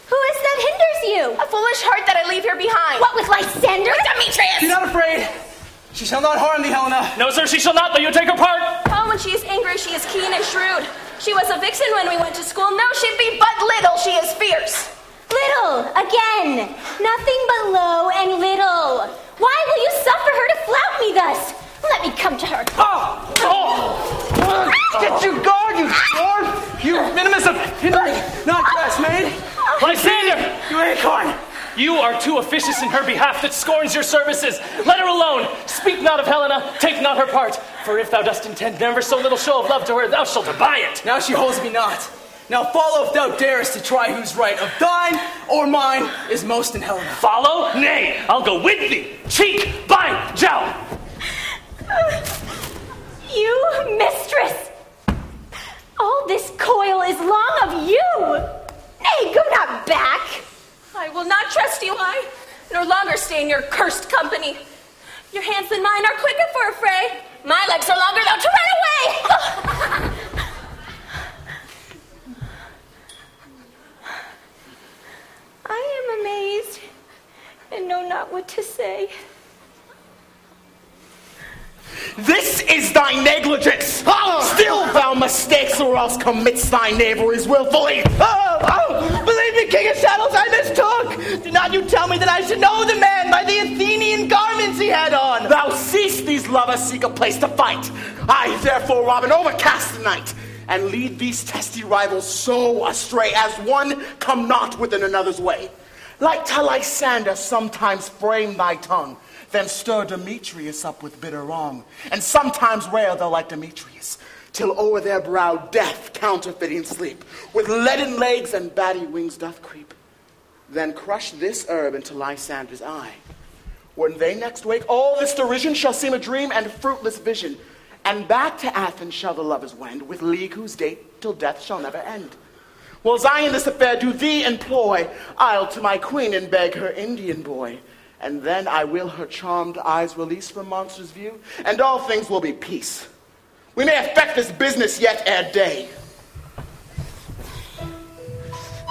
Who is that hinders you? A foolish heart that I leave here behind. What with Lysander? With Demetrius! Be not afraid. She shall not harm thee, Helena. No, sir, she shall not, but you take her part. Oh, when she is angry, she is keen and shrewd. She was a vixen when we went to school. Now she be but little. She is fierce. Little, again. Nothing but low and little. Why will you suffer her to flout me thus? Let me come to her. Oh! Oh! Get you guard, you dwarf! You minimus of hindering, not dress maid! Lysander! You acorn! You are too officious in her behalf that scorns your services. Let her alone. Speak not of Helena, take not her part. For if thou dost intend never so little show of love to her, thou shalt abide it. Now she holds me not. Now follow if thou darest to try who's right of thine or mine is most in Helena. Follow? Nay, I'll go with thee. Cheek by jowl. You, mistress! All this coil is long of you! Nay, go not back! I will not trust you, I, nor longer stay in your cursed company. Your hands and mine are quicker for a fray. My legs are longer, though, to run away! I am amazed and know not what to say. This is thy negligence. Still thou mistakes or else commits thy knaveries willfully. Oh, oh, believe me, King of Shadows, I mistook. Did not you tell me that I should know the man by the Athenian garments he had on? Thou cease these lovers seek a place to fight. I therefore, Robin, overcast the night and lead these testy rivals so astray as one come not within another's way. Like to Lysander sometimes frame thy tongue, then stir Demetrius up with bitter wrong, and sometimes rail thou like Demetrius, till o'er their brow death counterfeiting sleep, with leaden legs and batty wings doth creep. Then crush this herb into Lysander's eye. When they next wake, all this derision shall seem a dream and fruitless vision, and back to Athens shall the lovers wend, with league whose date till death shall never end. Whiles I in this affair do thee employ, I'll to my queen and beg her Indian boy. And then I will her charmed eyes release from monster's view, and all things will be peace. We may effect this business yet ere day.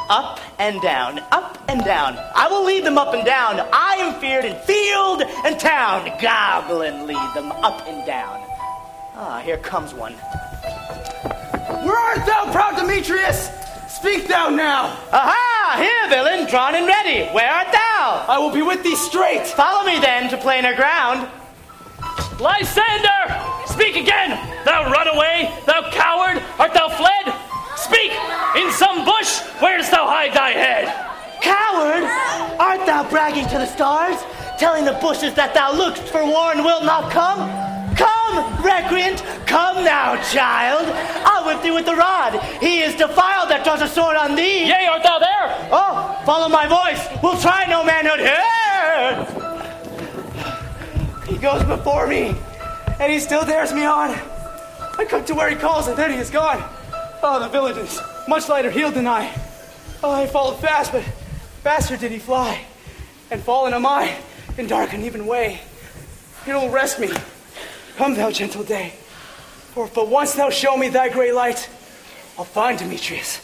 Up and down, up and down. I will lead them up and down. I am feared in field and town. Goblin lead them up and down. Ah, here comes one. Where art thou, proud Demetrius? Speak thou now. Aha! Here, villain, drawn and ready. Where art thou? I will be with thee straight. Follow me then to plainer ground. Lysander! Speak again! Thou runaway! Thou coward! Art thou fled? Speak! In some bush, where dost thou hide thy head? Coward! Art thou bragging to the stars? Telling the bushes that thou lookst for war and wilt not come? Come, recreant! Come now, child! I'll whip thee with the rod. He is defiled that draws a sword on thee. Yea, art thou there? Oh, follow my voice. We'll try no manhood here. He goes before me, and he still dares me on. I come to where he calls, and then he is gone. Oh, the village is much lighter heeled than I. Oh, I followed fast, but faster did he fly. And fallen am I in dark uneven way. He will rest me. Come, thou gentle day. For if but once thou show me thy great light, I'll find Demetrius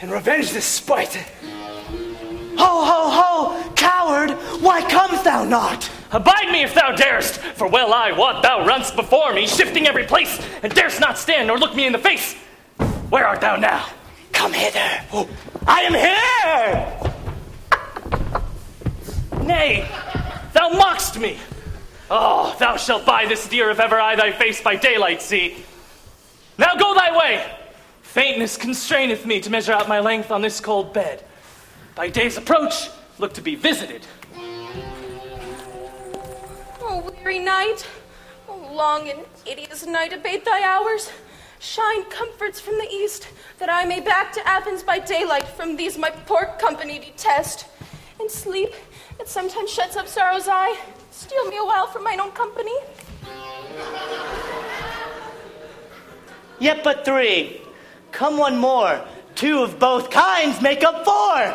and revenge this spite. Ho, ho, ho! Coward, why comest thou not? Abide me if thou darest, for well I wot thou runst before me, shifting every place, and darest not stand nor look me in the face. Where art thou now? Come hither. Oh, I am here! Nay, thou mockst me. Oh, thou shalt buy this dear if ever I thy face by daylight see. Now go thy way. Faintness constraineth me to measure out my length on this cold bed. By day's approach, look to be visited. Oh, weary night. Oh, long and hideous night, abate thy hours. Shine comforts from the east, that I may back to Athens by daylight from these my poor company detest. And sleep, it sometimes shuts up sorrow's eye. Steal me a while from mine own company. Yet but three. Come one more. Two of both kinds make up four.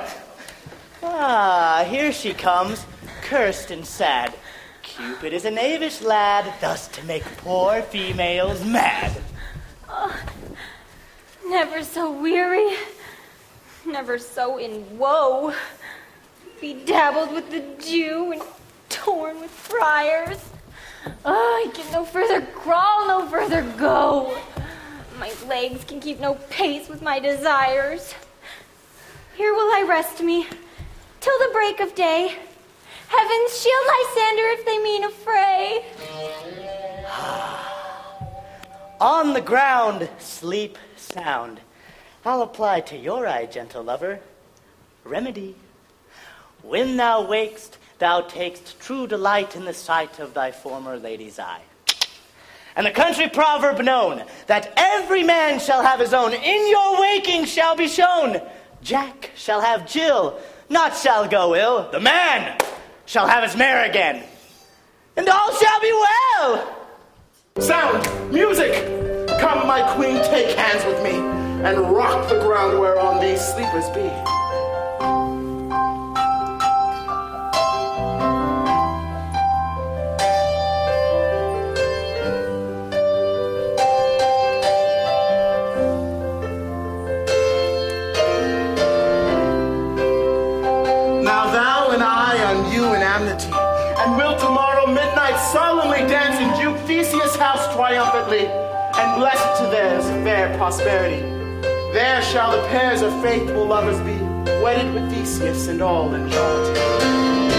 Ah, here she comes, cursed and sad. Cupid is a knavish lad, thus to make poor females mad. Oh, never so weary, never so in woe, bedabbled with the dew and torn with friars. Oh, I can no further crawl, no further go. My legs can keep no pace with my desires. Here will I rest me till the break of day. Heavens shield Lysander if they mean a fray. On the ground, sleep sound. I'll apply to your eye, gentle lover, remedy. When thou wakest, thou takest true delight in the sight of thy former lady's eye. And the country proverb known that every man shall have his own, in your waking shall be shown. Jack shall have Jill, not shall go ill. The man shall have his mare again, and all shall be well. Sound, music! Come, my queen, take hands with me, and rock the ground whereon these sleepers be. House triumphantly, and blessed to theirs fair prosperity. There shall the pairs of faithful lovers be, wedded with Theseus and all in jollity.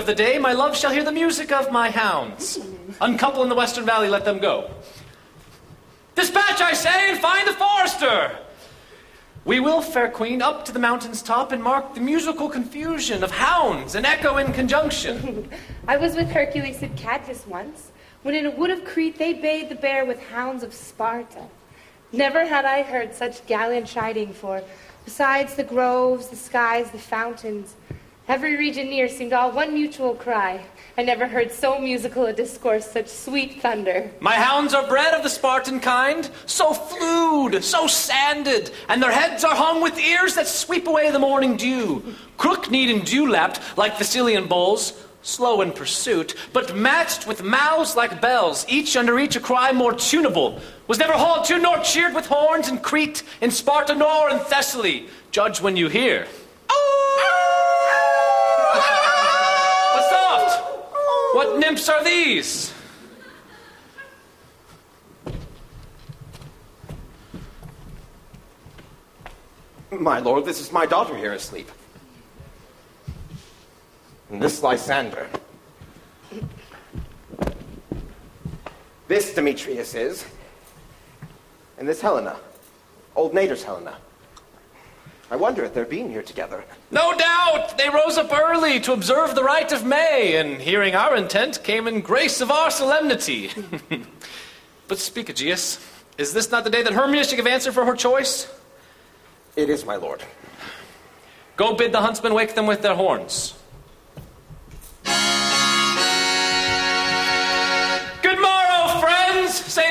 Of the day, my love shall hear the music of my hounds. Uncouple in the western valley, let them go. Dispatch, I say, and find the forester. We will, fair queen, up to the mountain's top and mark the musical confusion of hounds and echo in conjunction. I was with Hercules and Cadmus once, when in a wood of Crete they bayed the bear with hounds of Sparta. Never had I heard such gallant chiding, for besides the groves, the skies, the fountains, every region near seemed all one mutual cry. I never heard so musical a discourse, such sweet thunder. My hounds are bred of the Spartan kind, so flued, so sanded, and their heads are hung with ears that sweep away the morning dew. Crook kneed and dew lapped like Thessalian bulls, slow in pursuit, but matched with mouths like bells, each under each a cry more tunable. Was never hauled to nor cheered with horns in Crete, in Sparta, nor in Thessaly. Judge when you hear. But What nymphs are these? My lord, this is my daughter here asleep. And this Lysander. This Demetrius is. And this Helena. Old Nedar's Helena. I wonder at their being here together. No doubt they rose up early to observe the rite of May, and hearing our intent, came in grace of our solemnity. but speak, Aegeus, is this not the day that Hermia should give answer for her choice? It is, my lord. Go bid the huntsmen wake them with their horns. Good morrow, friends! St.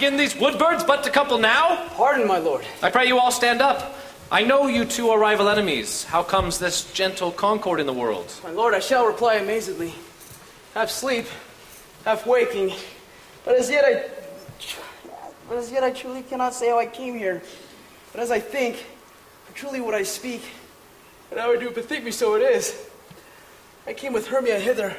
Valentine is past. Begin these woodbirds but to couple now? Pardon, my lord. I pray you all stand up. I know you two are rival enemies. How comes this gentle concord in the world? My lord, I shall reply amazedly. Half sleep, half waking, but as yet I, but as yet I truly cannot say how I came here. But as I think, truly what I speak, and how I do bethink me so it is. I came with Hermia hither.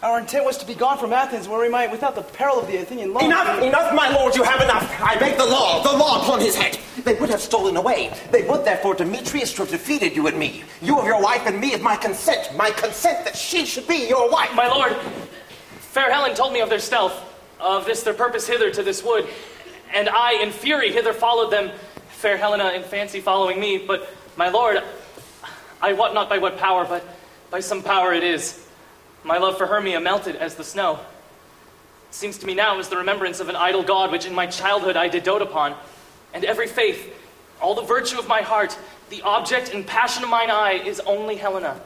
Our intent was to be gone from Athens, where we might, without the peril of the Athenian law. Enough, enough, my lord, you have enough. I beg the law, the law upon his head. They would have stolen away. They would therefore Demetrius to have defeated you and me. You of your wife and me of my consent. My consent that she should be your wife. My lord, fair Helen told me of their stealth, of this their purpose hither to this wood, and I, in fury, hither followed them, fair Helena in fancy following me. But, my lord, I wot not by what power, but by some power it is. My love for Hermia melted as the snow. It seems to me now as the remembrance of an idol god which in my childhood I did dote upon, and every faith, all the virtue of my heart, the object and passion of mine eye is only Helena.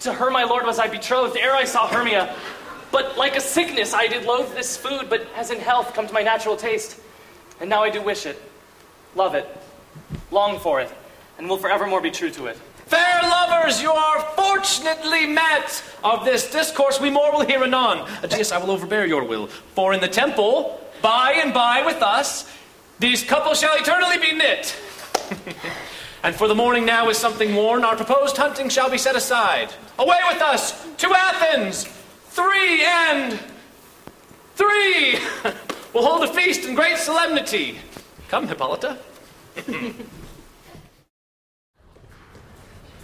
To her, my lord, was I betrothed ere I saw Hermia. But like a sickness, I did loathe this food, but as in health come to my natural taste. And now I do wish it, love it, long for it, and will forevermore be true to it. Fair lovers, you are fortunately met. Of this discourse we more will hear anon. Aegeus, I will overbear your will. For in the temple, by and by with us, these couples shall eternally be knit. and for the morning now is something worn, our proposed hunting shall be set aside. Away with us to Athens! Three and three! we'll hold a feast in great solemnity. Come, Hippolyta.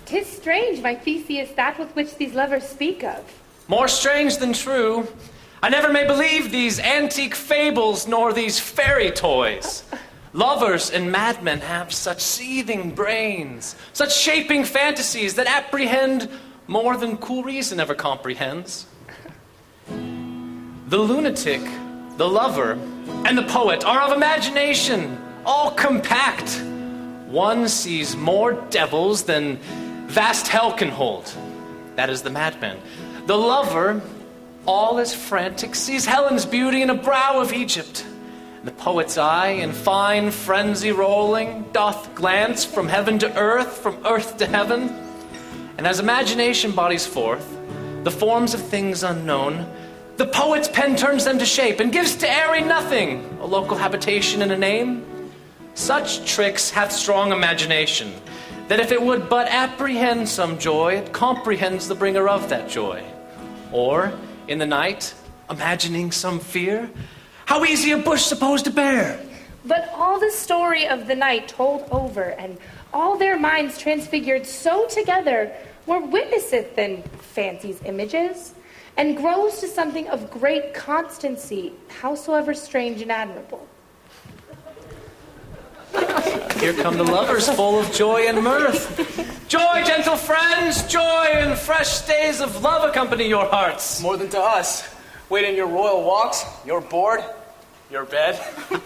Tis strange, my Theseus, that with which these lovers speak of. More strange than true. I never may believe these antique fables nor these fairy toys. Lovers and madmen have such seething brains, such shaping fantasies that apprehend more than cool reason ever comprehends. The lunatic, the lover, and the poet are of imagination, all compact. One sees more devils than vast hell can hold. That is the madman. The lover, all is frantic, sees Helen's beauty in a brow of Egypt. The poet's eye, in fine frenzy rolling, doth glance from heaven to earth, from earth to heaven. And as imagination bodies forth the forms of things unknown, the poet's pen turns them to shape and gives to airy nothing a local habitation and a name. Such tricks hath strong imagination, that if it would but apprehend some joy, it comprehends the bringer of that joy. Or, in the night, imagining some fear, how easy a bush supposed to bear. But all the story of the night told over, and all their minds transfigured so together, more witnesseth than fancies images, and grows to something of great constancy, howsoever strange and admirable. Here come the lovers full of joy and mirth. Joy, gentle friends, joy and fresh days of love accompany your hearts. More than to us. Wait in your royal walks, your board, your bed.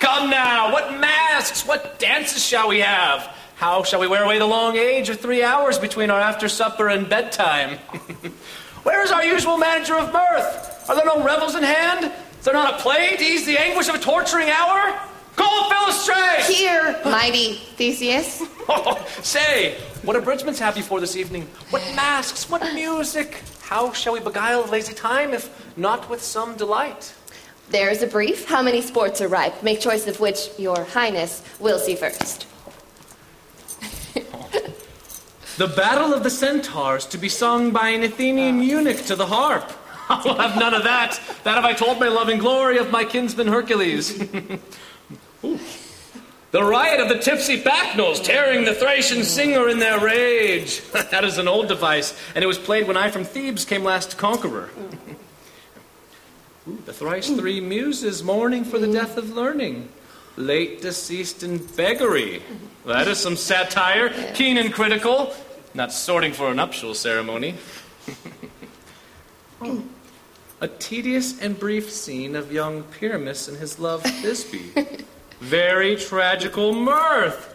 Come now, what masks, what dances shall we have? How shall we wear away the long age of three hours between our after supper and bedtime? Where is our usual manager of mirth? Are there no revels in hand? Is there not a play to ease the anguish of a torturing hour? Call Philostratus! Here, mighty Theseus. Oh, say, what abridgments have you for this evening? What masks, what music? How shall we beguile the lazy time if not with some delight? There is a brief. How many sports are ripe? Make choice of which your highness will see first. The battle of the centaurs to be sung by an Athenian ah. eunuch to the harp. I will have none of that. That have I told my loving glory of my kinsman Hercules. The riot of the tipsy Bacchanals tearing the Thracian singer in their rage. that is an old device, and it was played when I from Thebes came last conqueror. Ooh, the thrice three muses mourning for the death of learning. late deceased in beggary. That is some satire, keen and critical, not sorting for a nuptial ceremony. Oh, a tedious and brief scene of young Pyramus and his love Thisbe. Very tragical mirth.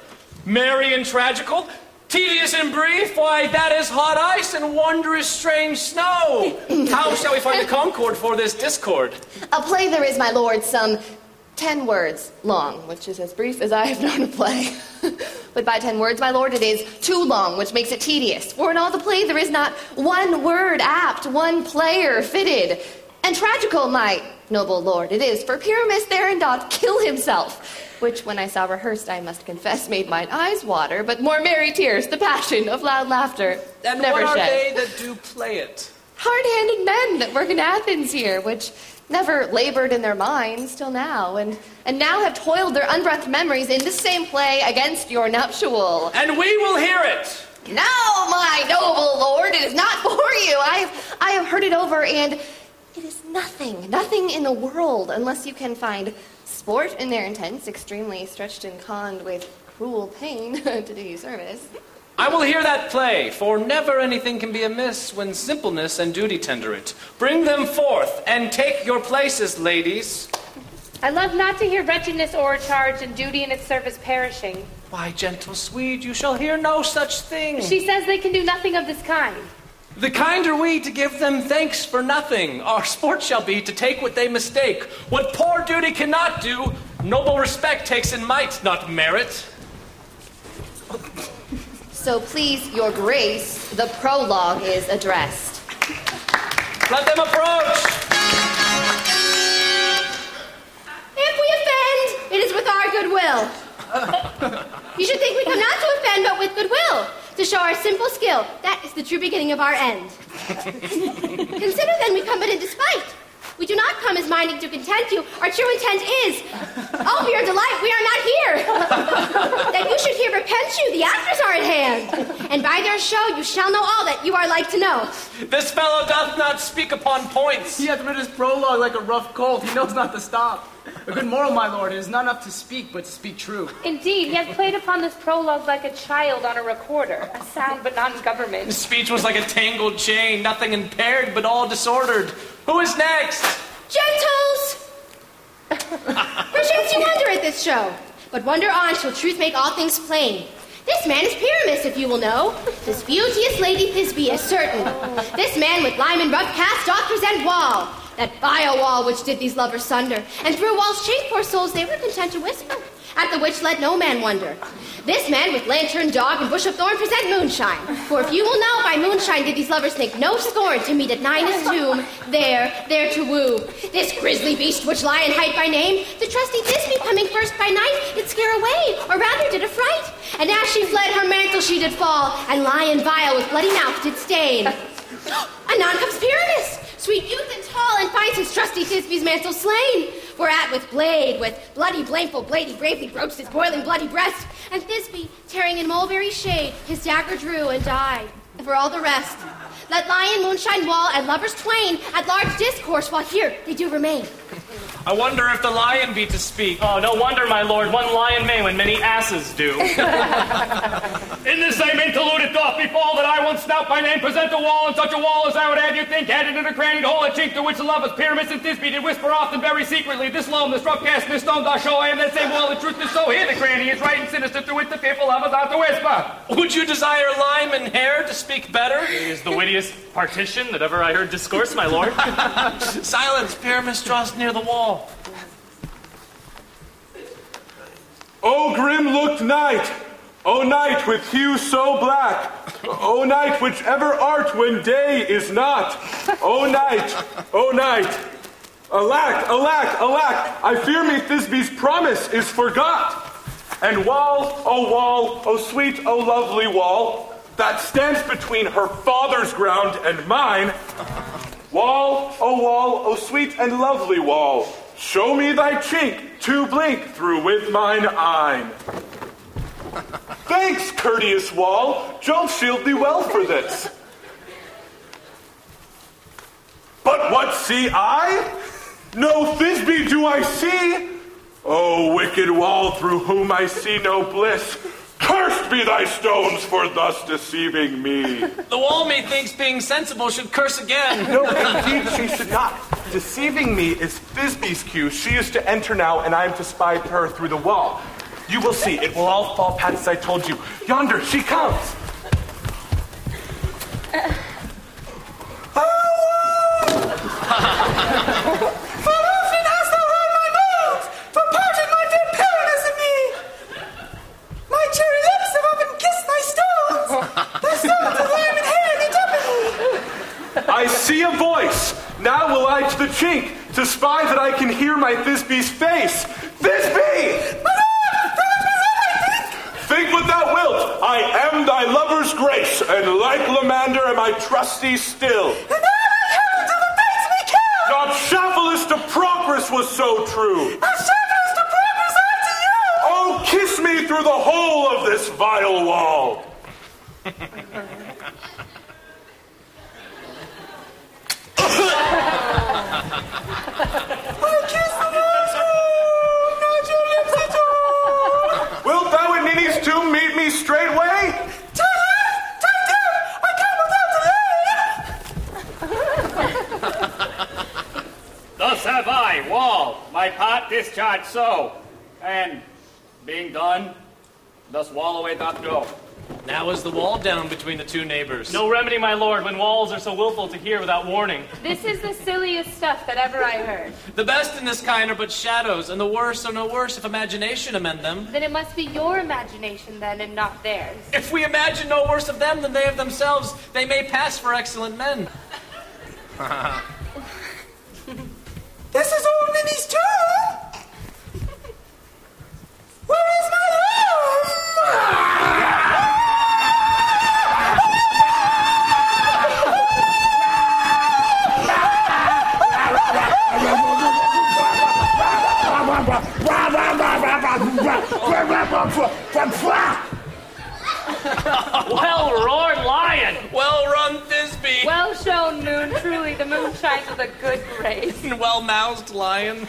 Merry and tragical, tedious and brief, why, that is hot ice and wondrous strange snow. How shall we find a concord for this discord? A play there is, my lord, some ten words long, which is as brief as I have known a play. but by ten words, my lord, it is too long, which makes it tedious. For in all the play there is not one word apt, one player fitted. And tragical, my noble lord, it is, for Pyramus doth kill himself. Which, when I saw rehearsed, I must confess, made mine eyes water, but more merry tears, the passion of loud laughter, And never what are shed they that do play it? hard-handed men that work in Athens here, which never labored in their minds till now, and, and now have toiled their unbreathed memories in this same play against your nuptial. And we will hear it. No, my noble lord, it is not for you. I have, I have heard it over, and it is nothing, nothing in the world, unless you can find sport in their intents, extremely stretched and conned with cruel pain to do you service. I will hear that play, for never anything can be amiss when simpleness and duty tender it. Bring them forth, and take your places, ladies. I love not to hear wretchedness o'ercharged and duty in its service perishing. Why, gentle Swede, you shall hear no such thing. She says they can do nothing of this kind. The kind are we to give them thanks for nothing. Our sport shall be to take what they mistake. What poor duty cannot do, noble respect takes in might, not merit. So please, your grace, the prologue is addressed. Let them approach. If we offend, it is with our goodwill. you should think we come not to offend, but with goodwill, to show our simple skill. That is the true beginning of our end. Consider then we come but in despite. We do not come as minding to content you. Our true intent is, oh, for your delight, we are not here. that you should here repent you, the actors are at hand. And by their show you shall know all that you are like to know. This fellow doth not speak upon points. He hath read his prologue like a rough colt. He knows not to stop. A good moral, my lord, it is not enough to speak, but to speak true. Indeed, he has played upon this prologue like a child on a recorder, a sound but not in government. His speech was like a tangled chain, nothing impaired, but all disordered. Who is next? Gentles! Perchance you wonder at this show, but wonder on till truth make all things plain. This man is Pyramus, if you will know. This beauteous lady Thisbe is certain. This man with lime and rough cast doth present wall. That vile wall which did these lovers sunder. And through wall's chink, poor souls, they were content to whisper. At the which let no man wonder. This man with lantern, dog, and bush of thorn present moonshine. For if you will know, by moonshine did these lovers think no scorn to meet at Ninus' tomb, there, there to woo. This grisly beast which lion hight by name, the trusty Thisbe coming first by night, did scare away, or rather did affright. And as she fled, her mantle she did fall, and lion vile with bloody mouth did stain. Anon comes Pyramus, sweet youth and tall, and finds his trusty Thisbe's mantle slain. Whereat with blade, with bloody blameful blade, he bravely broached his boiling bloody breast, and Thisbe, tearing in mulberry shade, his dagger drew and died. For all the rest, let lion, moonshine, wall, and lovers twain at large discourse while here they do remain. I wonder if the lion be to speak. Oh, no wonder, my lord, one lion may when many asses do. In this same interlude it doth befall that I once snout my name present a wall, and such a wall as I would have you think headed in a crannied hole, a chink to which the lovers Pyramus and Thisbe did whisper often very secretly. This loam, this rough cast, this stone doth show I am that same wall, the truth is so here the cranny is right and sinister through which the fearful lovers are to whisper. Would you desire lime and hair to speak better? It is the wittiest partition that ever I heard discourse, my lord. Silence, Pyramus draws near the wall. O grim looked night, O night with hue so black, O night which ever art when day is not, O night, O night. Alack, alack, alack, I fear me Thisbe's promise is forgot. And wall, O wall, O sweet, O lovely wall, that stands between her father's ground and mine. Wall, O wall, O sweet and lovely wall, show me thy chink to blink through with mine eye. Thanks, courteous wall. Jove shield thee well for this. But what see I? No Thisbe do I see. O wicked wall through whom I see no bliss, cursed be thy stones for thus deceiving me. The wall methinks being sensible should curse again. No, indeed she should not. Deceiving me is Thisbe's cue. She is to enter now, and I am to spy her through the wall. You will see. It will all fall pat as I told you. Yonder, she comes. Uh. For often hast thou heard my moans, for parted my fair Pyramus and me. My cherry lips have often kissed thy stones, thy stones of lime and hair they deafen me. I see a voice. Now will I to the chink to spy that I can hear my Thisbe's face. Thisbe! Think what thou wilt. I am thy lover's grace, and like Limander am I trusty still. Not Shaphalus to Procris was so true. A shepherdess to progress unto you. Oh, kiss me through the hole of this vile wall. I kiss the walls not your lips at all. Wilt thou in Ninny's tomb meet me straightway? Turn left, I come without delay. Thus have I, Wall, my part discharged so. And, being done, thus Wall away doth go. Now is the wall down between the two neighbors. No remedy, my lord, when walls are so willful to hear without warning. This is the silliest stuff that ever I heard. The best in this kind are but shadows, and the worst are no worse if imagination amend them. Then it must be your imagination then and not theirs. If we imagine no worse of them than they of themselves, they may pass for excellent men. This is old Ninny's tomb. Where is my well roared lion! Well run, Thisbe! Well shown, Moon. Truly, the moon shines with a good grace. well mouthed lion.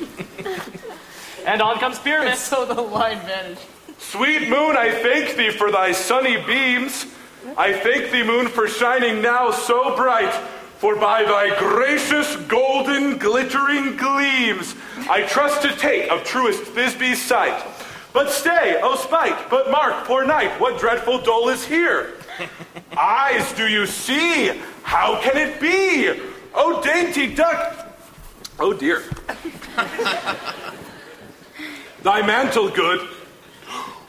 And on comes Pyramus. so the line vanished. Sweet moon, I thank thee for thy sunny beams. I thank thee, moon, for shining now so bright. For by thy gracious golden glittering gleams, I trust to take of truest Thisbe's sight. But stay, oh, O spite, but mark, poor knight, what dreadful dole is here? Eyes, do you see? How can it be? O dainty duck. Oh dear. Thy mantle good.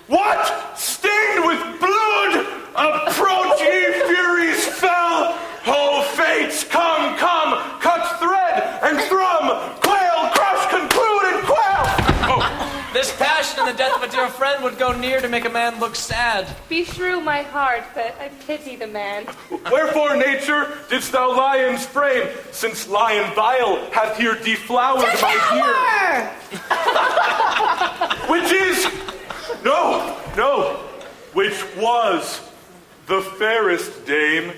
What? Stained with blood? Approach, ye furies fell! Oh, fates, come, come, cut thread and thrum, quail, crush, conclude, and quail! Oh, This passion and the death of a dear friend would go near to make a man look sad. Beshrew my heart, but I pity the man. wherefore, nature, didst thou lions frame, since lion vile hath here deflowered my dear? Which is, no, no, which was the fairest dame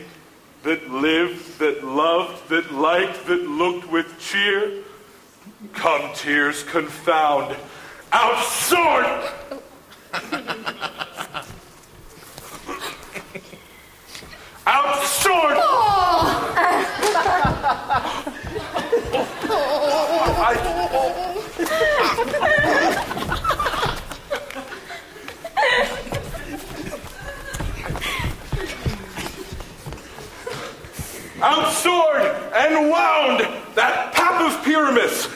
that lived, that loved, that liked, that looked with cheer. Come, tears, confound, outsort! Outsort! Outsword and wound that pap of Pyramus,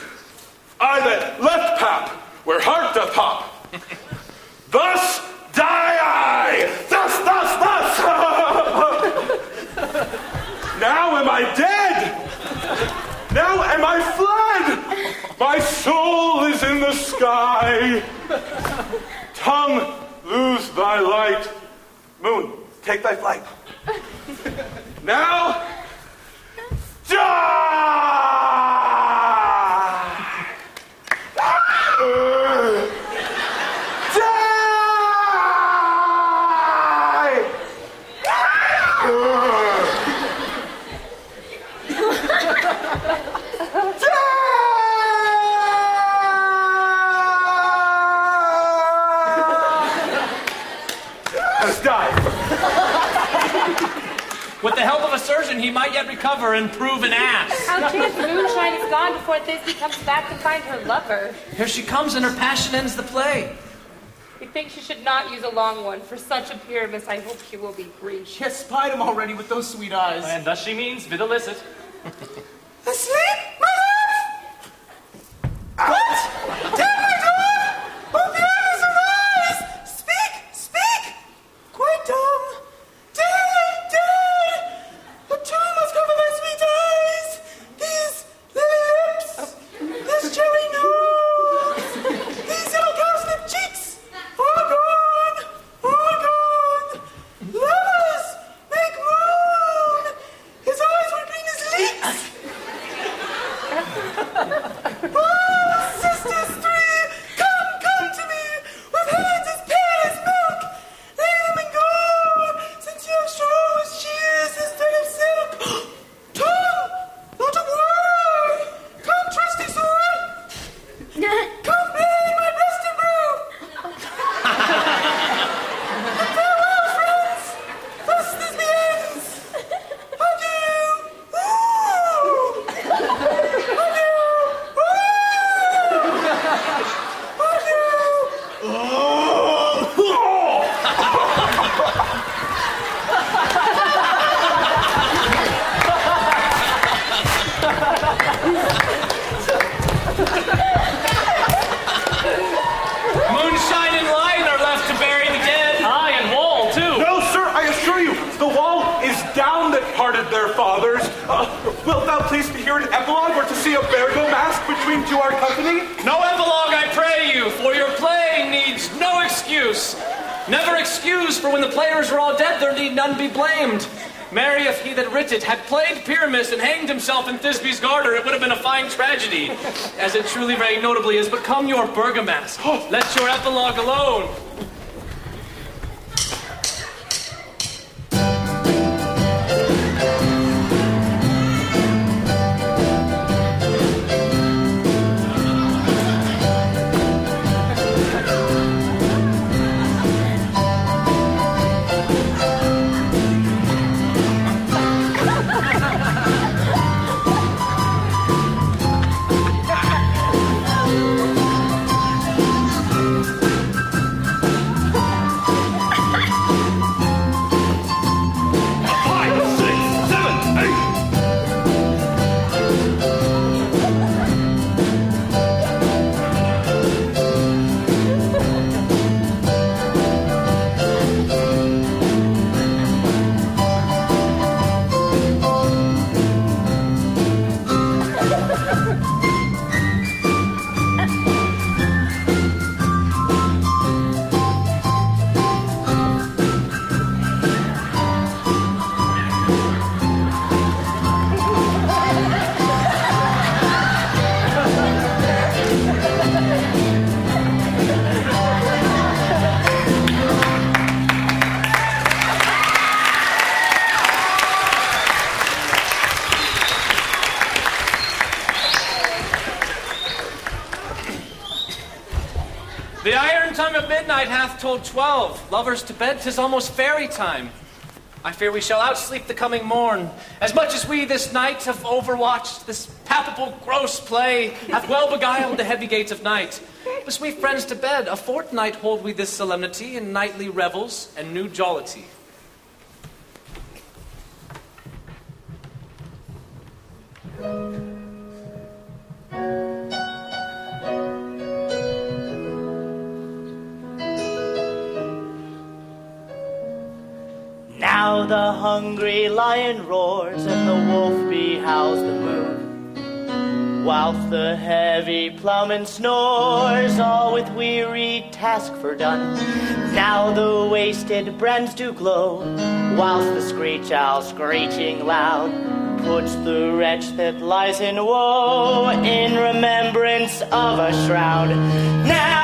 I that left pap, where heart doth hop. Thus die I! Thus, thus, thus! now am I dead! Now am I fled! My soul is in the sky! Tongue, lose thy light. Moon, take thy flight. Now, die! Die! has died. With the help of a surgeon, he might yet recover and prove an ass. How chance the moonshine is gone before Thisbe comes back to find her lover. Here she comes, and her passion ends the play. Methinks she should not use a long one. For such a Pyramus, I hope she will be brief. She has spied him already with those sweet eyes. And thus she means videlicet. Asleep, my love? What? Truly very notably is. But come your Bergamask, oh. let your epilogue alone. Told twelve. Lovers to bed, tis almost fairy time. I fear we shall outsleep the coming morn. As much as we this night have overwatched, this palpable gross play hath well beguiled the heavy gates of night. But sweet friends to bed, a fortnight hold we this solemnity in nightly revels and new jollity. Hungry lion roars and the wolf behowls the moon. Whilst the heavy plowman snores, all with weary task fordone. Now the wasted brands do glow, whilst the screech owl screeching loud puts the wretch that lies in woe in remembrance of a shroud. Now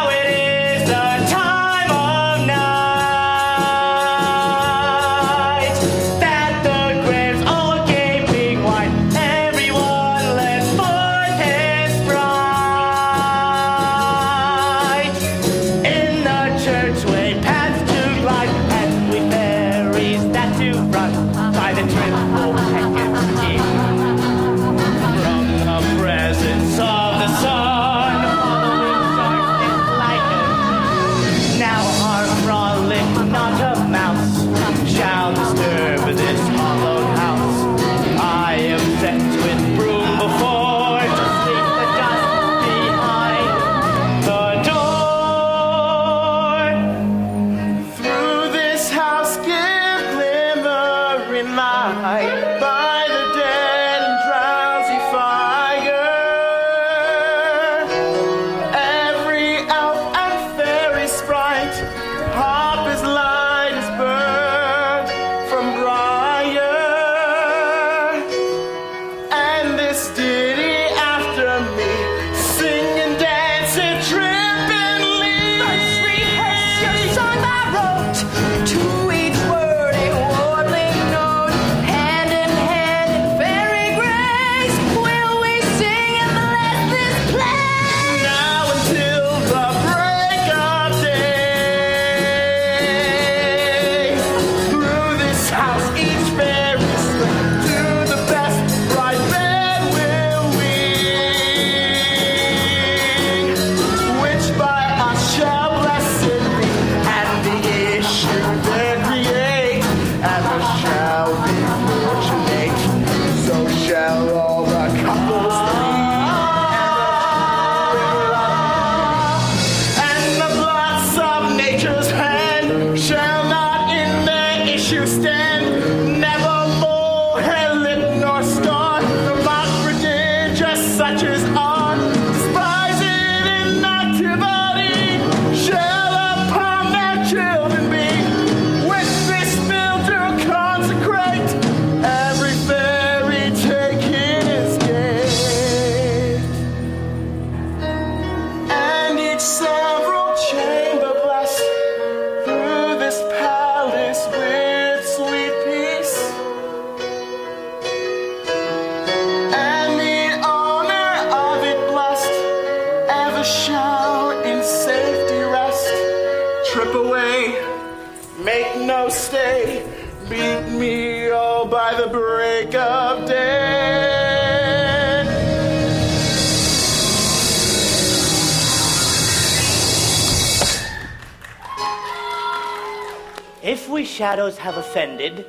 shadows have offended,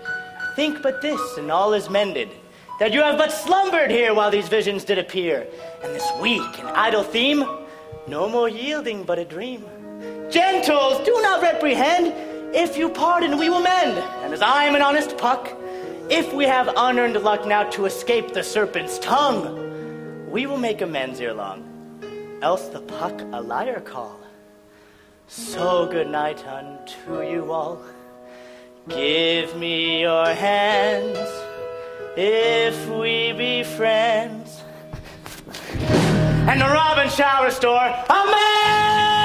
think but this, and all is mended. That you have but slumbered here while these visions did appear, and this weak and idle theme, no more yielding but a dream. Gentles, do not reprehend. If you pardon, we will mend. And as I am an honest puck, if we have unearned luck now to escape the serpent's tongue, we will make amends ere long. Else the puck a liar call. So good night unto you all. Give me your hands if we be friends. And the robin shall restore. Amen.